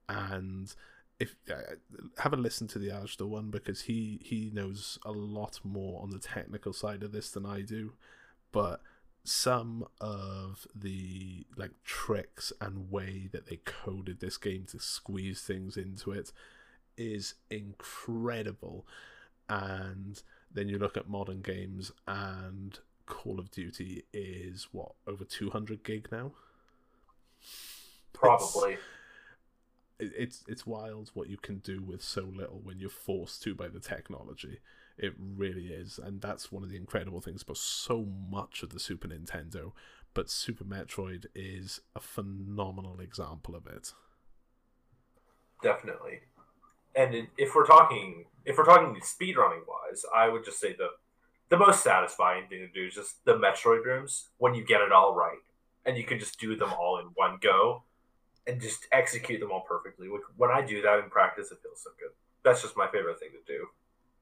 and if uh, have a listen to the Ajda one because he he knows a lot more on the technical side of this than I do, but some of the like tricks and way that they coded this game to squeeze things into it is incredible and then you look at modern games and Call of Duty is what over 200 gig now. Probably. It's, it's it's wild what you can do with so little when you're forced to by the technology. It really is, and that's one of the incredible things about so much of the Super Nintendo. But Super Metroid is a phenomenal example of it. Definitely. And if we're talking if we're talking speedrunning wise, I would just say the the most satisfying thing to do is just the Metroid rooms when you get it all right, and you can just do them all in one go, and just execute them all perfectly. When I do that in practice, it feels so good. That's just my favorite thing to do.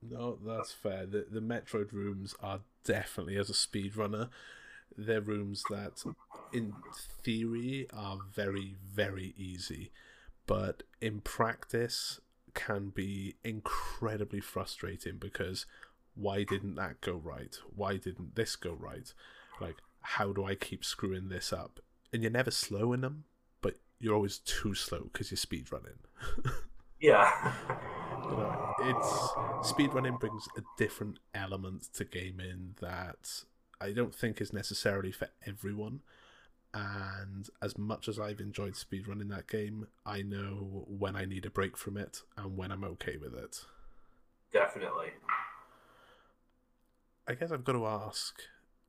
No, that's fair. The the Metroid rooms are definitely as a speedrunner, they're rooms that in theory are very, very easy, but in practice can be incredibly frustrating because why didn't that go right? Why didn't this go right? Like, how do I keep screwing this up? And you're never slow in them, but you're always too slow because you're speedrunning. yeah. you know, it's speedrunning brings a different element to gaming that I don't think is necessarily for everyone. And as much as I've enjoyed speedrunning that game, I know when I need a break from it and when I'm okay with it. Definitely. I guess I've got to ask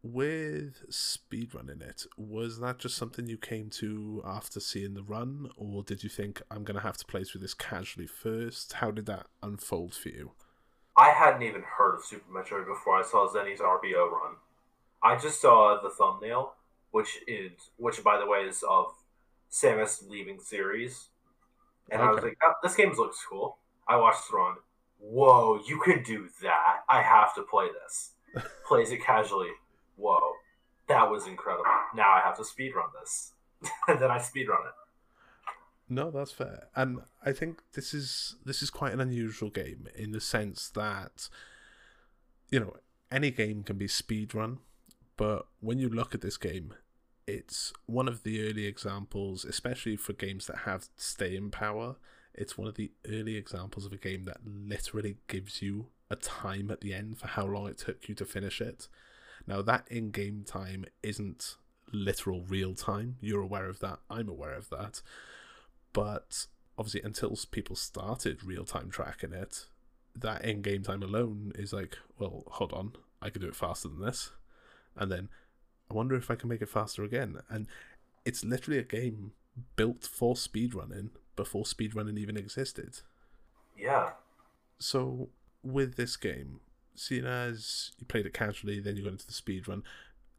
with speedrunning it, was that just something you came to after seeing the run, or did you think I'm going to have to play through this casually first? How did that unfold for you? I hadn't even heard of Super Metroid before I saw Zenny's RBO run. I just saw the thumbnail, which is which by the way is of Samus leaving Ceres, and okay. I was like, oh, "This game looks cool." I watched the run. Whoa, you can do that! I have to play this. Plays it casually. Whoa, that was incredible. Now I have to speed run this, and then I speed run it. No, that's fair, and I think this is this is quite an unusual game in the sense that you know any game can be speed run but when you look at this game, it's one of the early examples, especially for games that have staying power. It's one of the early examples of a game that literally gives you a time at the end for how long it took you to finish it. Now, that in game time isn't literal real time. You're aware of that. I'm aware of that. But obviously, until people started real time tracking it, that in game time alone is like, well, hold on, I could do it faster than this and then I wonder if I can make it faster again. And it's literally a game built for speedrunning before speedrunning even existed. Yeah. So with this game, seeing as you played it casually, then you got into the speedrun,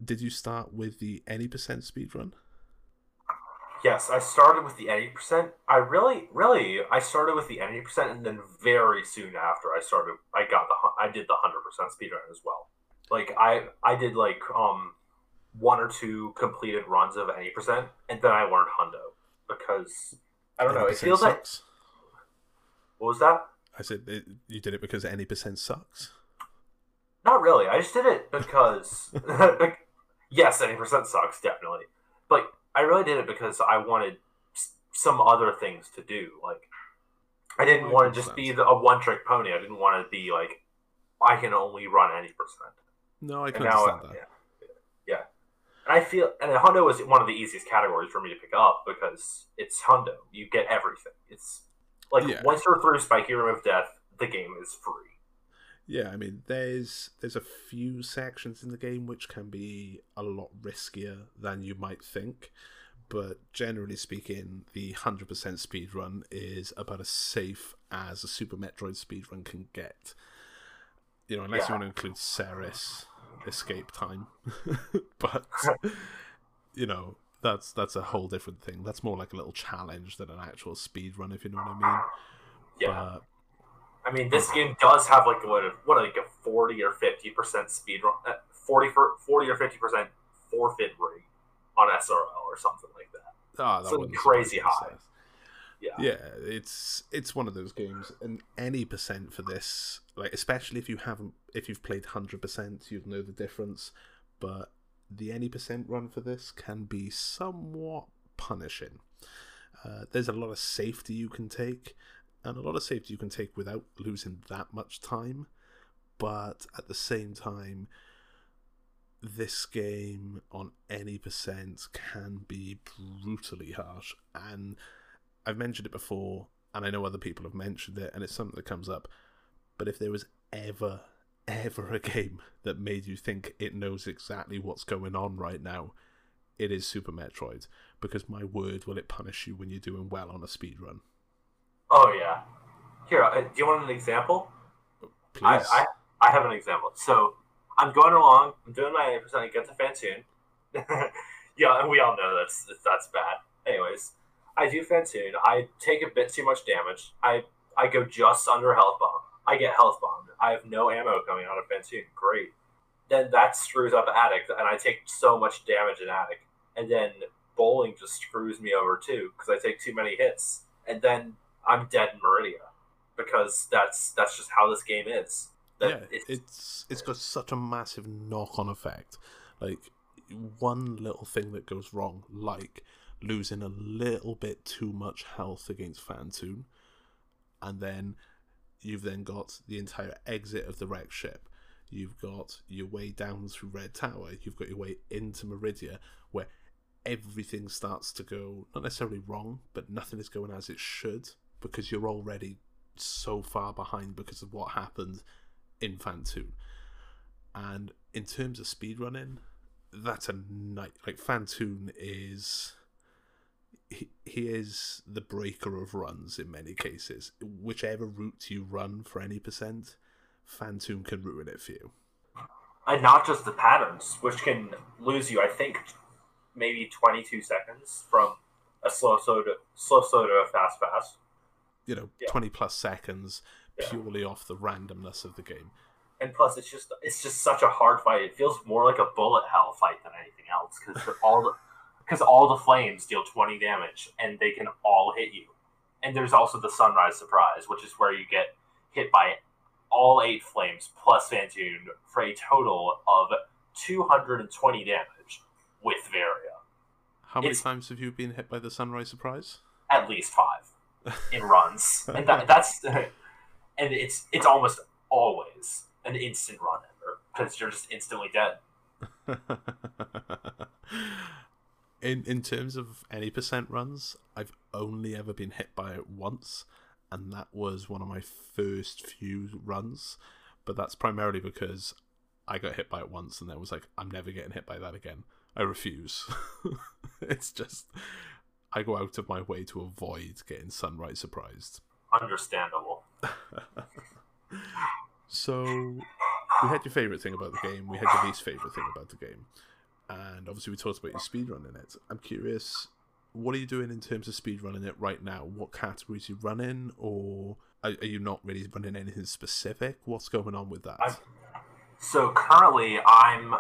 did you start with the any percent speedrun? Yes, I started with the any percent. I really, really, I started with the any percent, and then very soon after, I started. I got the, I did the hundred percent speedrun as well like I I did like um one or two completed runs of any percent, and then I learned Hundo because I don't know. It feels sucks. like what was that? I said it, you did it because any percent sucks. Not really. I just did it because like, yes, any percent sucks definitely, but I really did it because I wanted some other things to do. Like I didn't want to just be the, a one trick pony. I didn't want to be like I can only run any percent. No, I can understand that. Yeah, yeah. And I feel, and Hundo was one of the easiest categories for me to pick up because it's Hundo. You get everything. It's like yeah. once you're through Spiky Room of Death, the game is free. Yeah, I mean, there's there's a few sections in the game which can be a lot riskier than you might think, but generally speaking, the hundred percent speed run is about as safe as a Super Metroid speed run can get. You know, unless yeah. you want to include Ceres escape time. but you know, that's that's a whole different thing. That's more like a little challenge than an actual speed run, if you know what I mean. Yeah. But, I mean, this game does have like what, what like a forty or fifty percent speed run, uh, 40 for, 40 or fifty percent forfeit rate on SRL or something like that. Oh, that so crazy high. Yeah. yeah, it's it's one of those games, and any percent for this, like especially if you haven't, if you've played hundred percent, you'd know the difference. But the any percent run for this can be somewhat punishing. Uh, there's a lot of safety you can take, and a lot of safety you can take without losing that much time. But at the same time, this game on any percent can be brutally harsh and I've mentioned it before, and I know other people have mentioned it, and it's something that comes up. But if there was ever, ever a game that made you think it knows exactly what's going on right now, it is Super Metroid. Because my word, will it punish you when you're doing well on a speed run? Oh yeah. Here, uh, do you want an example? Please. I, I, I have an example. So I'm going along. I'm doing my 80%. I get the Phantoon. yeah, and we all know that's that's bad. Anyways, I do Phantoon. I take a bit too much damage. I I go just under health bomb. I get health bombed. I have no ammo coming out of Phantoon. Great. Then that screws up Attic, and I take so much damage in Attic. And then Bowling just screws me over too because I take too many hits, and then I'm dead in Maridia because that's that's just how this game is. That yeah, it's it's got such a massive knock-on effect. Like one little thing that goes wrong, like losing a little bit too much health against Phantoon, and then you've then got the entire exit of the wreck ship. You've got your way down through Red Tower. You've got your way into Maridia, where everything starts to go not necessarily wrong, but nothing is going as it should because you're already so far behind because of what happened in Phantoon. And in terms of speedrunning, that's a night like Phantoon is he, he is the breaker of runs in many cases. Whichever route you run for any percent, Phantoon can ruin it for you. And not just the patterns, which can lose you, I think, maybe 22 seconds from a slow soda, slow soda, a fast fast. You know, yeah. 20 plus seconds purely yeah. off the randomness of the game. And plus, it's just it's just such a hard fight. It feels more like a bullet hell fight than anything else because all the because all the flames deal 20 damage and they can all hit you. And there's also the sunrise surprise, which is where you get hit by all eight flames plus Phantoon for a total of 220 damage with Varia. How many it's, times have you been hit by the sunrise surprise? At least five in runs, and that, that's and it's it's almost always an instant run ever because you're just instantly dead. in in terms of any percent runs, I've only ever been hit by it once, and that was one of my first few runs. But that's primarily because I got hit by it once, and then was like, I'm never getting hit by that again. I refuse. it's just I go out of my way to avoid getting sunrise surprised. Understandable. so we had your favorite thing about the game. We had your least favorite thing about the game, and obviously we talked about your speed running it. I'm curious, what are you doing in terms of speed running it right now? What categories you running, or are, are you not really running anything specific? What's going on with that? I'm, so currently, I'm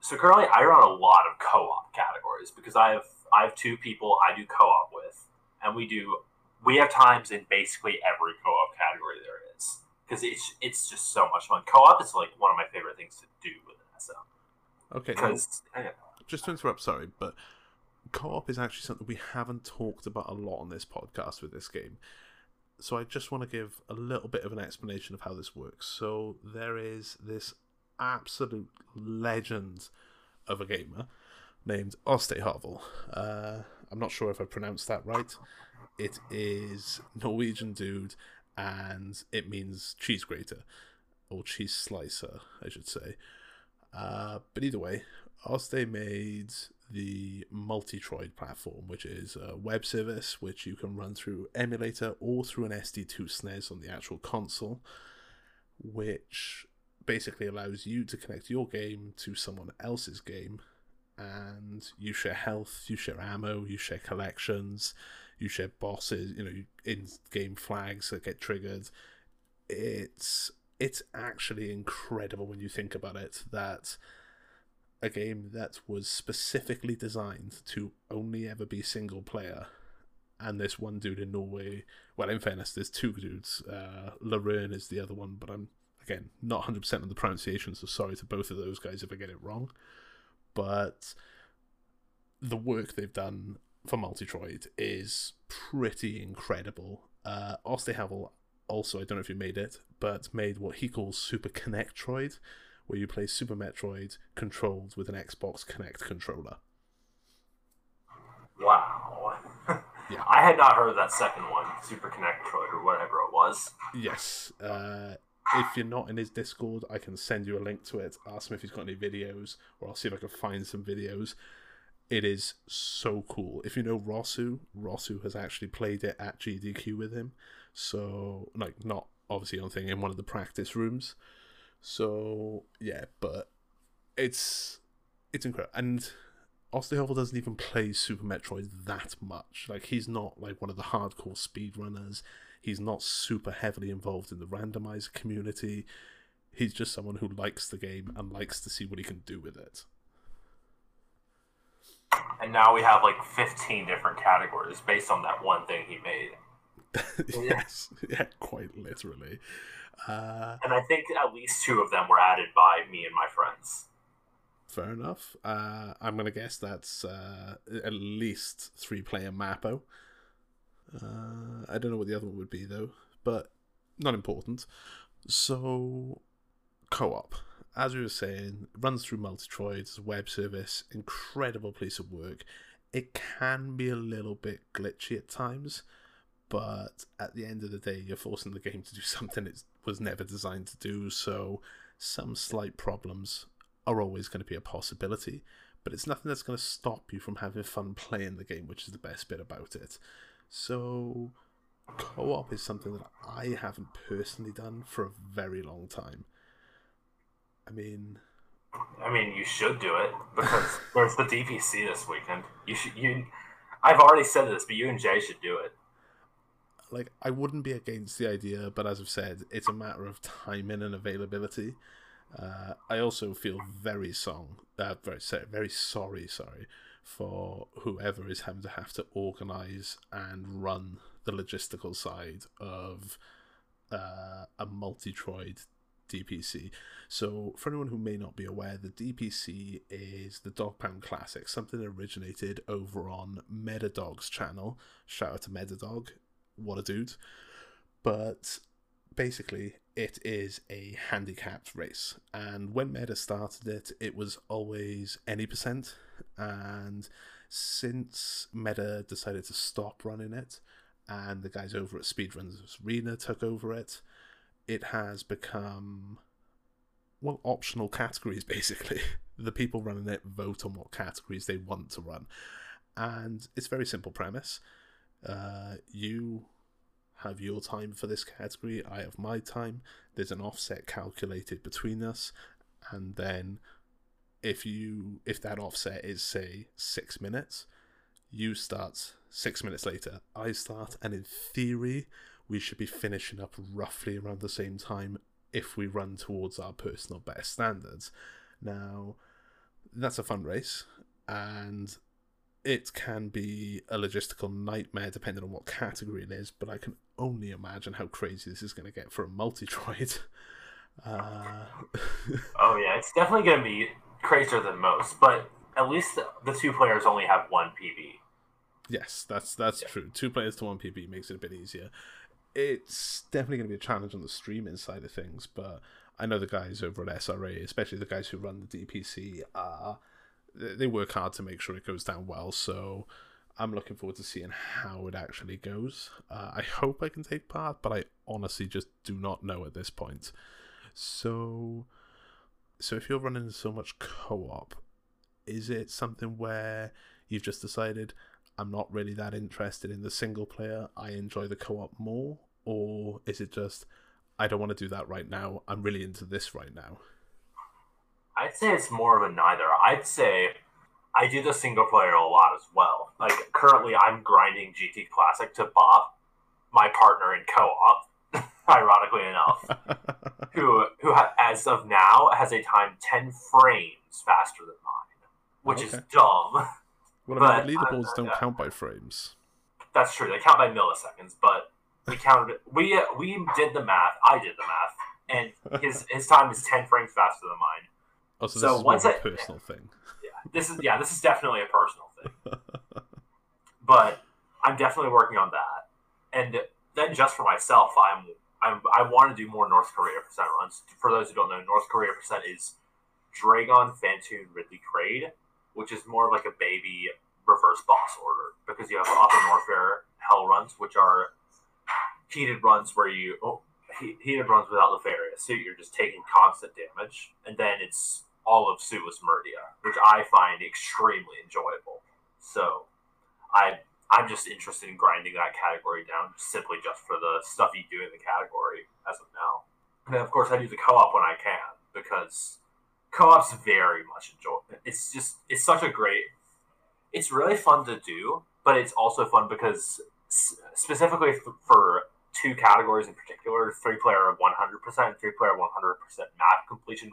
so currently I run a lot of co-op categories because I have I have two people I do co-op with, and we do we have times in basically every co-op category there is because it's it's just so much fun. Co-op is like one of my favorite things to do with SM. Okay, just to interrupt, sorry, but co-op is actually something we haven't talked about a lot on this podcast with this game. So I just want to give a little bit of an explanation of how this works. So there is this absolute legend of a gamer named Oste Havel. Uh, I'm not sure if I pronounced that right. It is Norwegian dude, and it means cheese grater or cheese slicer, I should say. Uh, but either way, Oste made the Multitroid platform, which is a web service which you can run through emulator or through an SD2SNES on the actual console, which basically allows you to connect your game to someone else's game and you share health, you share ammo, you share collections, you share bosses, you know, in game flags that get triggered. It's it's actually incredible when you think about it that a game that was specifically designed to only ever be single player and this one dude in Norway well in fairness there's two dudes uh Larern is the other one but I'm again, not 100% on the pronunciation, so sorry to both of those guys if I get it wrong. But the work they've done for Multitroid is pretty incredible. Uh, Oste Havel also, I don't know if you made it, but made what he calls Super Connectroid, where you play Super Metroid controlled with an Xbox Kinect controller. Wow. yeah. I had not heard of that second one, Super Connectroid or whatever it was. Yes. Uh, if you're not in his Discord, I can send you a link to it. Ask him if he's got any videos, or I'll see if I can find some videos. It is so cool. If you know Rosu, Rosu has actually played it at GDQ with him. So, like, not obviously on thing in one of the practice rooms. So yeah, but it's it's incredible, and Osterhovel doesn't even play Super Metroid that much. Like he's not like one of the hardcore speedrunners. He's not super heavily involved in the randomizer community. He's just someone who likes the game and likes to see what he can do with it. And now we have like 15 different categories based on that one thing he made. yes, yeah, quite literally. Uh, and I think at least two of them were added by me and my friends. Fair enough. Uh, I'm gonna guess that's uh, at least three player Mapo. Uh, I don't know what the other one would be though, but not important. So, co-op, as we were saying, runs through Multitroid, it's a web service, incredible piece of work. It can be a little bit glitchy at times, but at the end of the day, you're forcing the game to do something it was never designed to do. So, some slight problems are always going to be a possibility, but it's nothing that's going to stop you from having fun playing the game, which is the best bit about it. So, co op is something that I haven't personally done for a very long time. I mean, I mean, you should do it because there's the DPC this weekend. You should. You, I've already said this, but you and Jay should do it. Like, I wouldn't be against the idea, but as I've said, it's a matter of timing and availability. Uh, I also feel very song, uh, very very sorry, sorry for whoever is having to have to organize and run the logistical side of uh, a multi-troid DPC. So, for anyone who may not be aware, the DPC is the Dog Pound Classic, something originated over on Metadog's channel. Shout out to Metadog, what a dude. But basically, it is a handicapped race. And when Meta started it, it was always any percent. And since Meta decided to stop running it, and the guys over at Speedruns Arena took over it, it has become well optional categories basically. the people running it vote on what categories they want to run, and it's very simple premise. Uh, you have your time for this category, I have my time. There's an offset calculated between us, and then if you if that offset is say six minutes, you start six minutes later, I start, and in theory, we should be finishing up roughly around the same time if we run towards our personal best standards. Now, that's a fun race, and it can be a logistical nightmare depending on what category it is, but I can only imagine how crazy this is going to get for a multi-troid. Uh... oh yeah, it's definitely going to be crazier than most, but at least the two players only have one PB. Yes, that's that's yeah. true. Two players to one PB makes it a bit easier. It's definitely going to be a challenge on the streaming side of things, but I know the guys over at SRA, especially the guys who run the DPC, are they work hard to make sure it goes down well. So I'm looking forward to seeing how it actually goes. Uh, I hope I can take part, but I honestly just do not know at this point. So, so if you're running so much co-op, is it something where you've just decided I'm not really that interested in the single player. I enjoy the co op more? Or is it just, I don't want to do that right now. I'm really into this right now? I'd say it's more of a neither. I'd say I do the single player a lot as well. Like currently, I'm grinding GT Classic to Bob, my partner in co-op. ironically enough, who who ha- as of now has a time ten frames faster than mine, which okay. is dumb. Well, I mean, leaderboards uh, don't count by frames. That's true. They count by milliseconds, but we counted. We we did the math. I did the math, and his his time is ten frames faster than mine. Oh, so, so this is a personal thing. Yeah, this is yeah, this is definitely a personal thing. but I'm definitely working on that, and then just for myself, I'm I'm I want to do more North Korea percent runs. For those who don't know, North Korea percent is Draygon, Phantoon, Ridley Kraid which is more of like a baby reverse boss order because you have Autumn Warfare Hell runs, which are heated runs where you oh, heated runs without Lefaria, so you're just taking constant damage, and then it's all of suitless Maridia, which I find extremely enjoyable. So I I'm just interested in grinding that category down simply just for the stuff you do in the category as of now. And of course, I do the co-op when I can because co-op's very much enjoyable. It's just it's such a great. It's really fun to do, but it's also fun because specifically for two categories in particular, three player 100%, three player 100% map completion,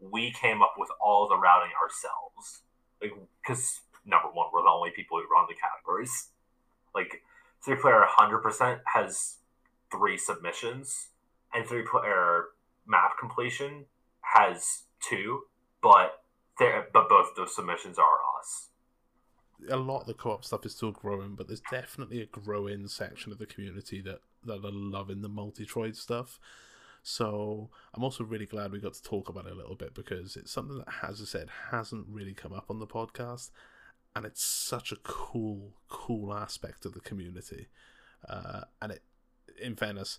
we came up with all the routing ourselves. Like, because number one, we're the only people who run the categories. Like, three player 100% has three submissions, and three player map completion has two, but but both those submissions are us a lot of the co-op stuff is still growing, but there's definitely a growing section of the community that that are loving the multi-troid stuff. So I'm also really glad we got to talk about it a little bit because it's something that, as I said, hasn't really come up on the podcast, and it's such a cool, cool aspect of the community. Uh, and it, in fairness,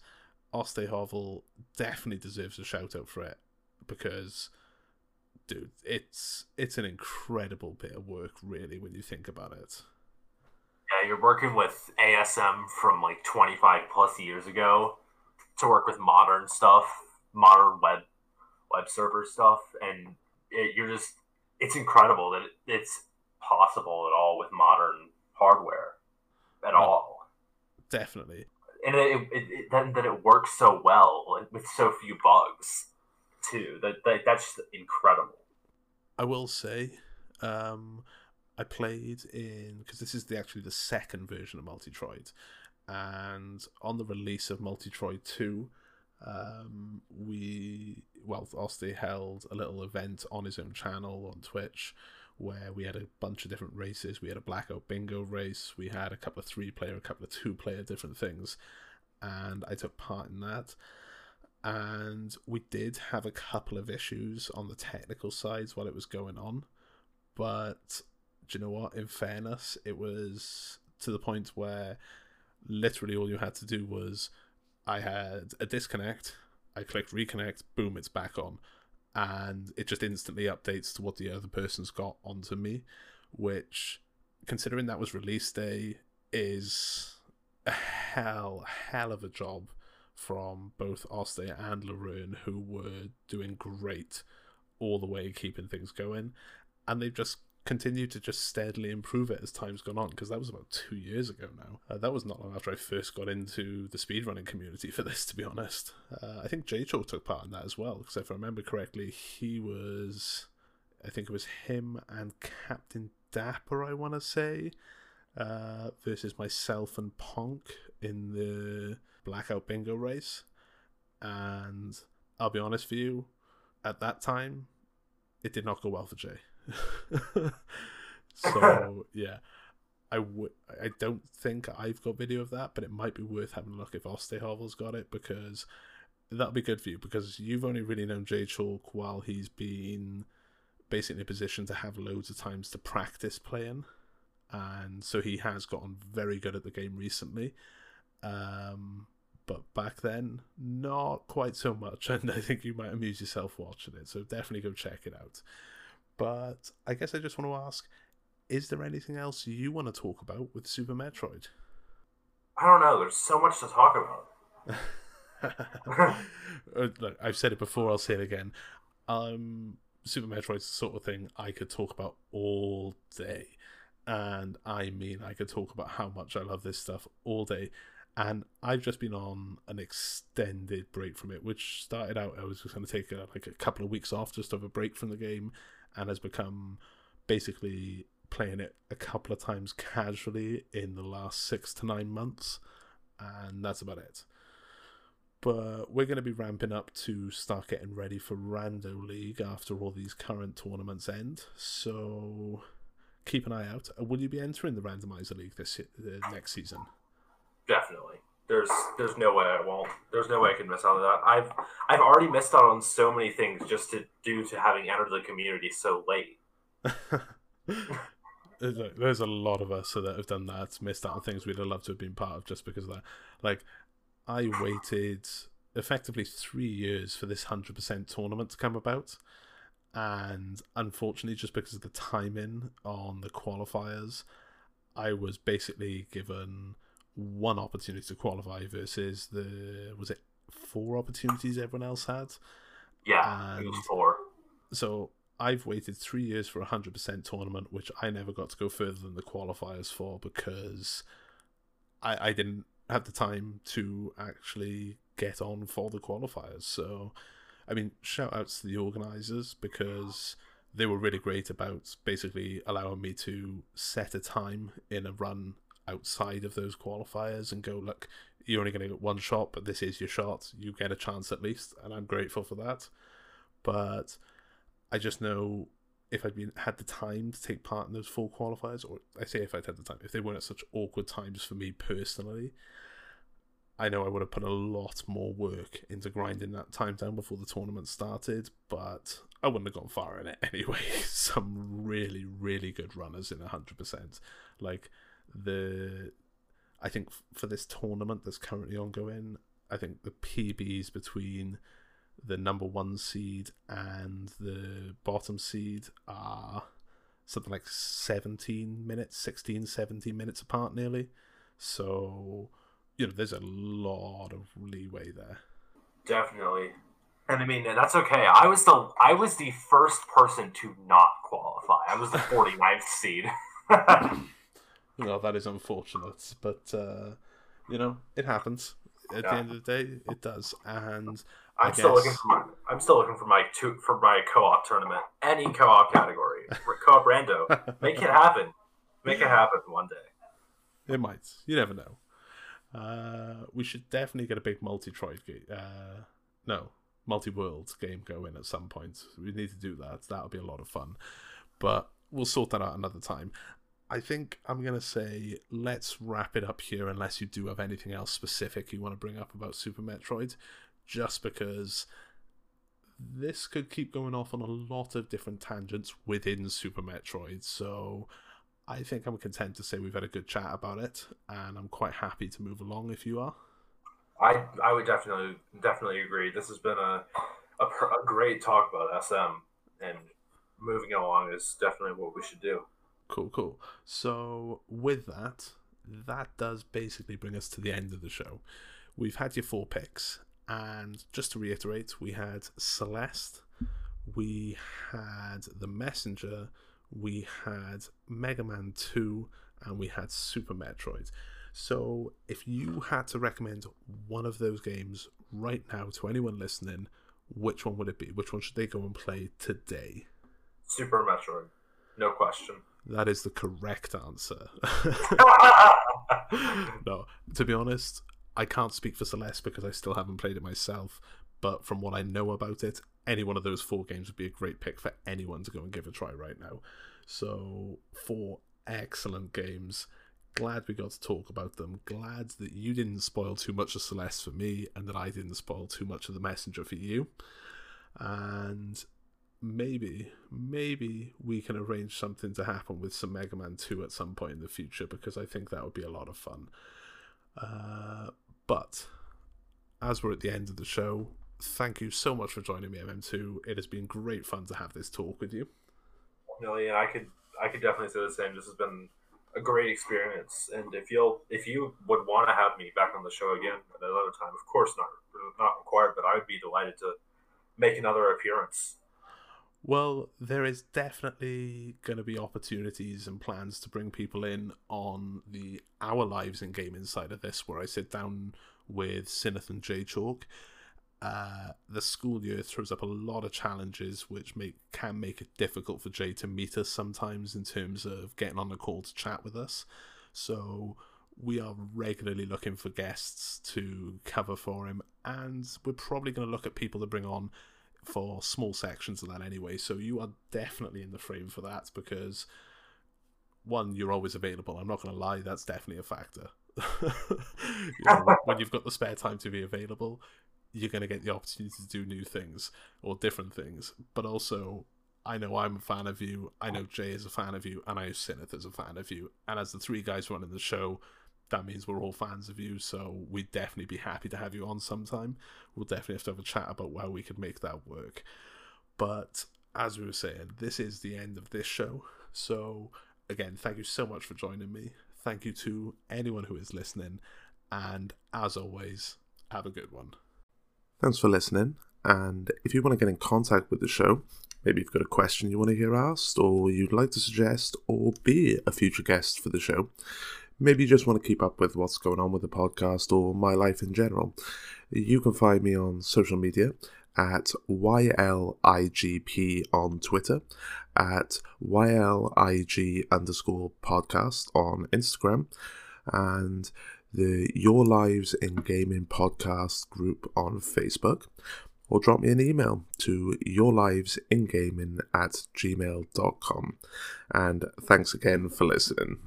Oste Hovel definitely deserves a shout out for it because dude, it's it's an incredible bit of work, really, when you think about it. Yeah, you're working with ASM from like 25 plus years ago to work with modern stuff, modern web web server stuff, and it, you're just it's incredible that it, it's possible at all with modern hardware at oh, all. Definitely. And it, it, then that it works so well with so few bugs too. That, that that's incredible. I will say, um, I played in because this is the actually the second version of Multitroid, and on the release of Multitroid Two, um, we well, Oste held a little event on his own channel on Twitch where we had a bunch of different races. We had a blackout bingo race. We had a couple of three player, a couple of two player different things, and I took part in that and we did have a couple of issues on the technical sides while it was going on but do you know what in fairness it was to the point where literally all you had to do was i had a disconnect i clicked reconnect boom it's back on and it just instantly updates to what the other person's got onto me which considering that was release day is a hell hell of a job from both Oste and Larune, who were doing great all the way, keeping things going. And they've just continued to just steadily improve it as time's gone on, because that was about two years ago now. Uh, that was not long after I first got into the speedrunning community for this, to be honest. Uh, I think J Chalk took part in that as well, because if I remember correctly, he was. I think it was him and Captain Dapper, I want to say, uh, versus myself and Punk in the blackout bingo race, and I'll be honest with you, at that time, it did not go well for Jay. so yeah, I would. I don't think I've got video of that, but it might be worth having a look if Ostehovel's got it because that'll be good for you because you've only really known Jay Chalk while he's been basically in a position to have loads of times to practice playing, and so he has gotten very good at the game recently. Um, but back then, not quite so much. And I think you might amuse yourself watching it. So definitely go check it out. But I guess I just want to ask is there anything else you want to talk about with Super Metroid? I don't know. There's so much to talk about. Uh, look, I've said it before, I'll say it again. Um, Super Metroid's the sort of thing I could talk about all day. And I mean, I could talk about how much I love this stuff all day and I've just been on an extended break from it, which started out I was just going to take a, like a couple of weeks off just of a break from the game, and has become basically playing it a couple of times casually in the last six to nine months, and that's about it. But we're going to be ramping up to start getting ready for Rando League after all these current tournaments end. So keep an eye out. Will you be entering the Randomizer League this uh, next season? Definitely. There's there's no way I won't. There's no way I can miss out on that. I've I've already missed out on so many things just to due to having entered the community so late. There's a lot of us that have done that, missed out on things we'd have loved to have been part of just because of that. Like, I waited effectively three years for this 100% tournament to come about. And unfortunately, just because of the timing on the qualifiers, I was basically given one opportunity to qualify versus the was it four opportunities everyone else had. Yeah, And- four. So I've waited three years for a hundred percent tournament, which I never got to go further than the qualifiers for because I I didn't have the time to actually get on for the qualifiers. So I mean, shout outs to the organisers because they were really great about basically allowing me to set a time in a run outside of those qualifiers and go, look, you're only going to get one shot, but this is your shot. You get a chance at least, and I'm grateful for that. But I just know if I'd been had the time to take part in those full qualifiers, or I say if I'd had the time, if they weren't at such awkward times for me personally, I know I would have put a lot more work into grinding that time down before the tournament started, but I wouldn't have gone far in it anyway. Some really, really good runners in 100%. Like, the. I think for this tournament that's currently ongoing, I think the PBs between the number one seed and the bottom seed are something like 17 minutes, 16, 17 minutes apart nearly. So, you know, there's a lot of leeway there. Definitely. And I mean, that's okay. I was the I was the first person to not qualify. I was the 49th seed. Well, that is unfortunate, but, uh, you know, it happens. At the end of the day, it does. And I'm I still looking for my I'm still looking for my two for my co-op tournament. Any co-op category. co-op rando. Make it happen. Make it happen one day. It might. You never know. Uh, we should definitely get a big multi-troid game. Uh, no, multi-world game going at some point. We need to do that. That'll be a lot of fun. But we'll sort that out another time. I think I'm gonna say let's wrap it up here, unless you do have anything else specific you want to bring up about Super Metroid, just because this could keep going off on a lot of different tangents within Super Metroid. So I think I'm content to say we've had a good chat about it, and I'm quite happy to move along if you are. I I would definitely definitely agree. This has been a a, a great talk about SM, and moving along is definitely what we should do. Cool, cool. So, with that, that does basically bring us to the end of the show. We've had your four picks, and just to reiterate, we had Celeste, we had The Messenger, we had Mega Man 2, and we had Super Metroid. So, if you had to recommend one of those games right now to anyone listening, which one would it be? Which one should they go and play today? Super Metroid, no question. That is the correct answer. no, to be honest, I can't speak for Celeste because I still haven't played it myself. But from what I know about it, any one of those four games would be a great pick for anyone to go and give a try right now. So, four excellent games. Glad we got to talk about them. Glad that you didn't spoil too much of Celeste for me and that I didn't spoil too much of the Messenger for you. And maybe, maybe we can arrange something to happen with some Mega Man 2 at some point in the future because I think that would be a lot of fun. Uh, but as we're at the end of the show, thank you so much for joining me, MM2. It has been great fun to have this talk with you. Millie, and I could I could definitely say the same. This has been a great experience, and if you'll if you would want to have me back on the show again at another time, of course not not required, but I would be delighted to make another appearance. Well, there is definitely going to be opportunities and plans to bring people in on the Our Lives in Gaming side of this, where I sit down with Sineth and J Chalk. Uh, the school year throws up a lot of challenges, which make can make it difficult for Jay to meet us sometimes in terms of getting on the call to chat with us. So we are regularly looking for guests to cover for him, and we're probably going to look at people to bring on for small sections of that anyway. So you are definitely in the frame for that because one, you're always available. I'm not going to lie, that's definitely a factor. you know, when you've got the spare time to be available, you're going to get the opportunity to do new things or different things. But also, I know I'm a fan of you. I know Jay is a fan of you, and I know Sineth is a fan of you. And as the three guys running the show, that means we're all fans of you. So we'd definitely be happy to have you on sometime. We'll definitely have to have a chat about how we could make that work. But as we were saying, this is the end of this show. So again, thank you so much for joining me. Thank you to anyone who is listening. And as always, have a good one. Thanks for listening. And if you want to get in contact with the show, maybe you've got a question you want to hear asked, or you'd like to suggest or be a future guest for the show, maybe you just want to keep up with what's going on with the podcast or my life in general, you can find me on social media at YLIGP on Twitter, at YLIG underscore podcast on Instagram, and the Your Lives in Gaming podcast group on Facebook, or drop me an email to yourlivesingaming at gmail.com. And thanks again for listening.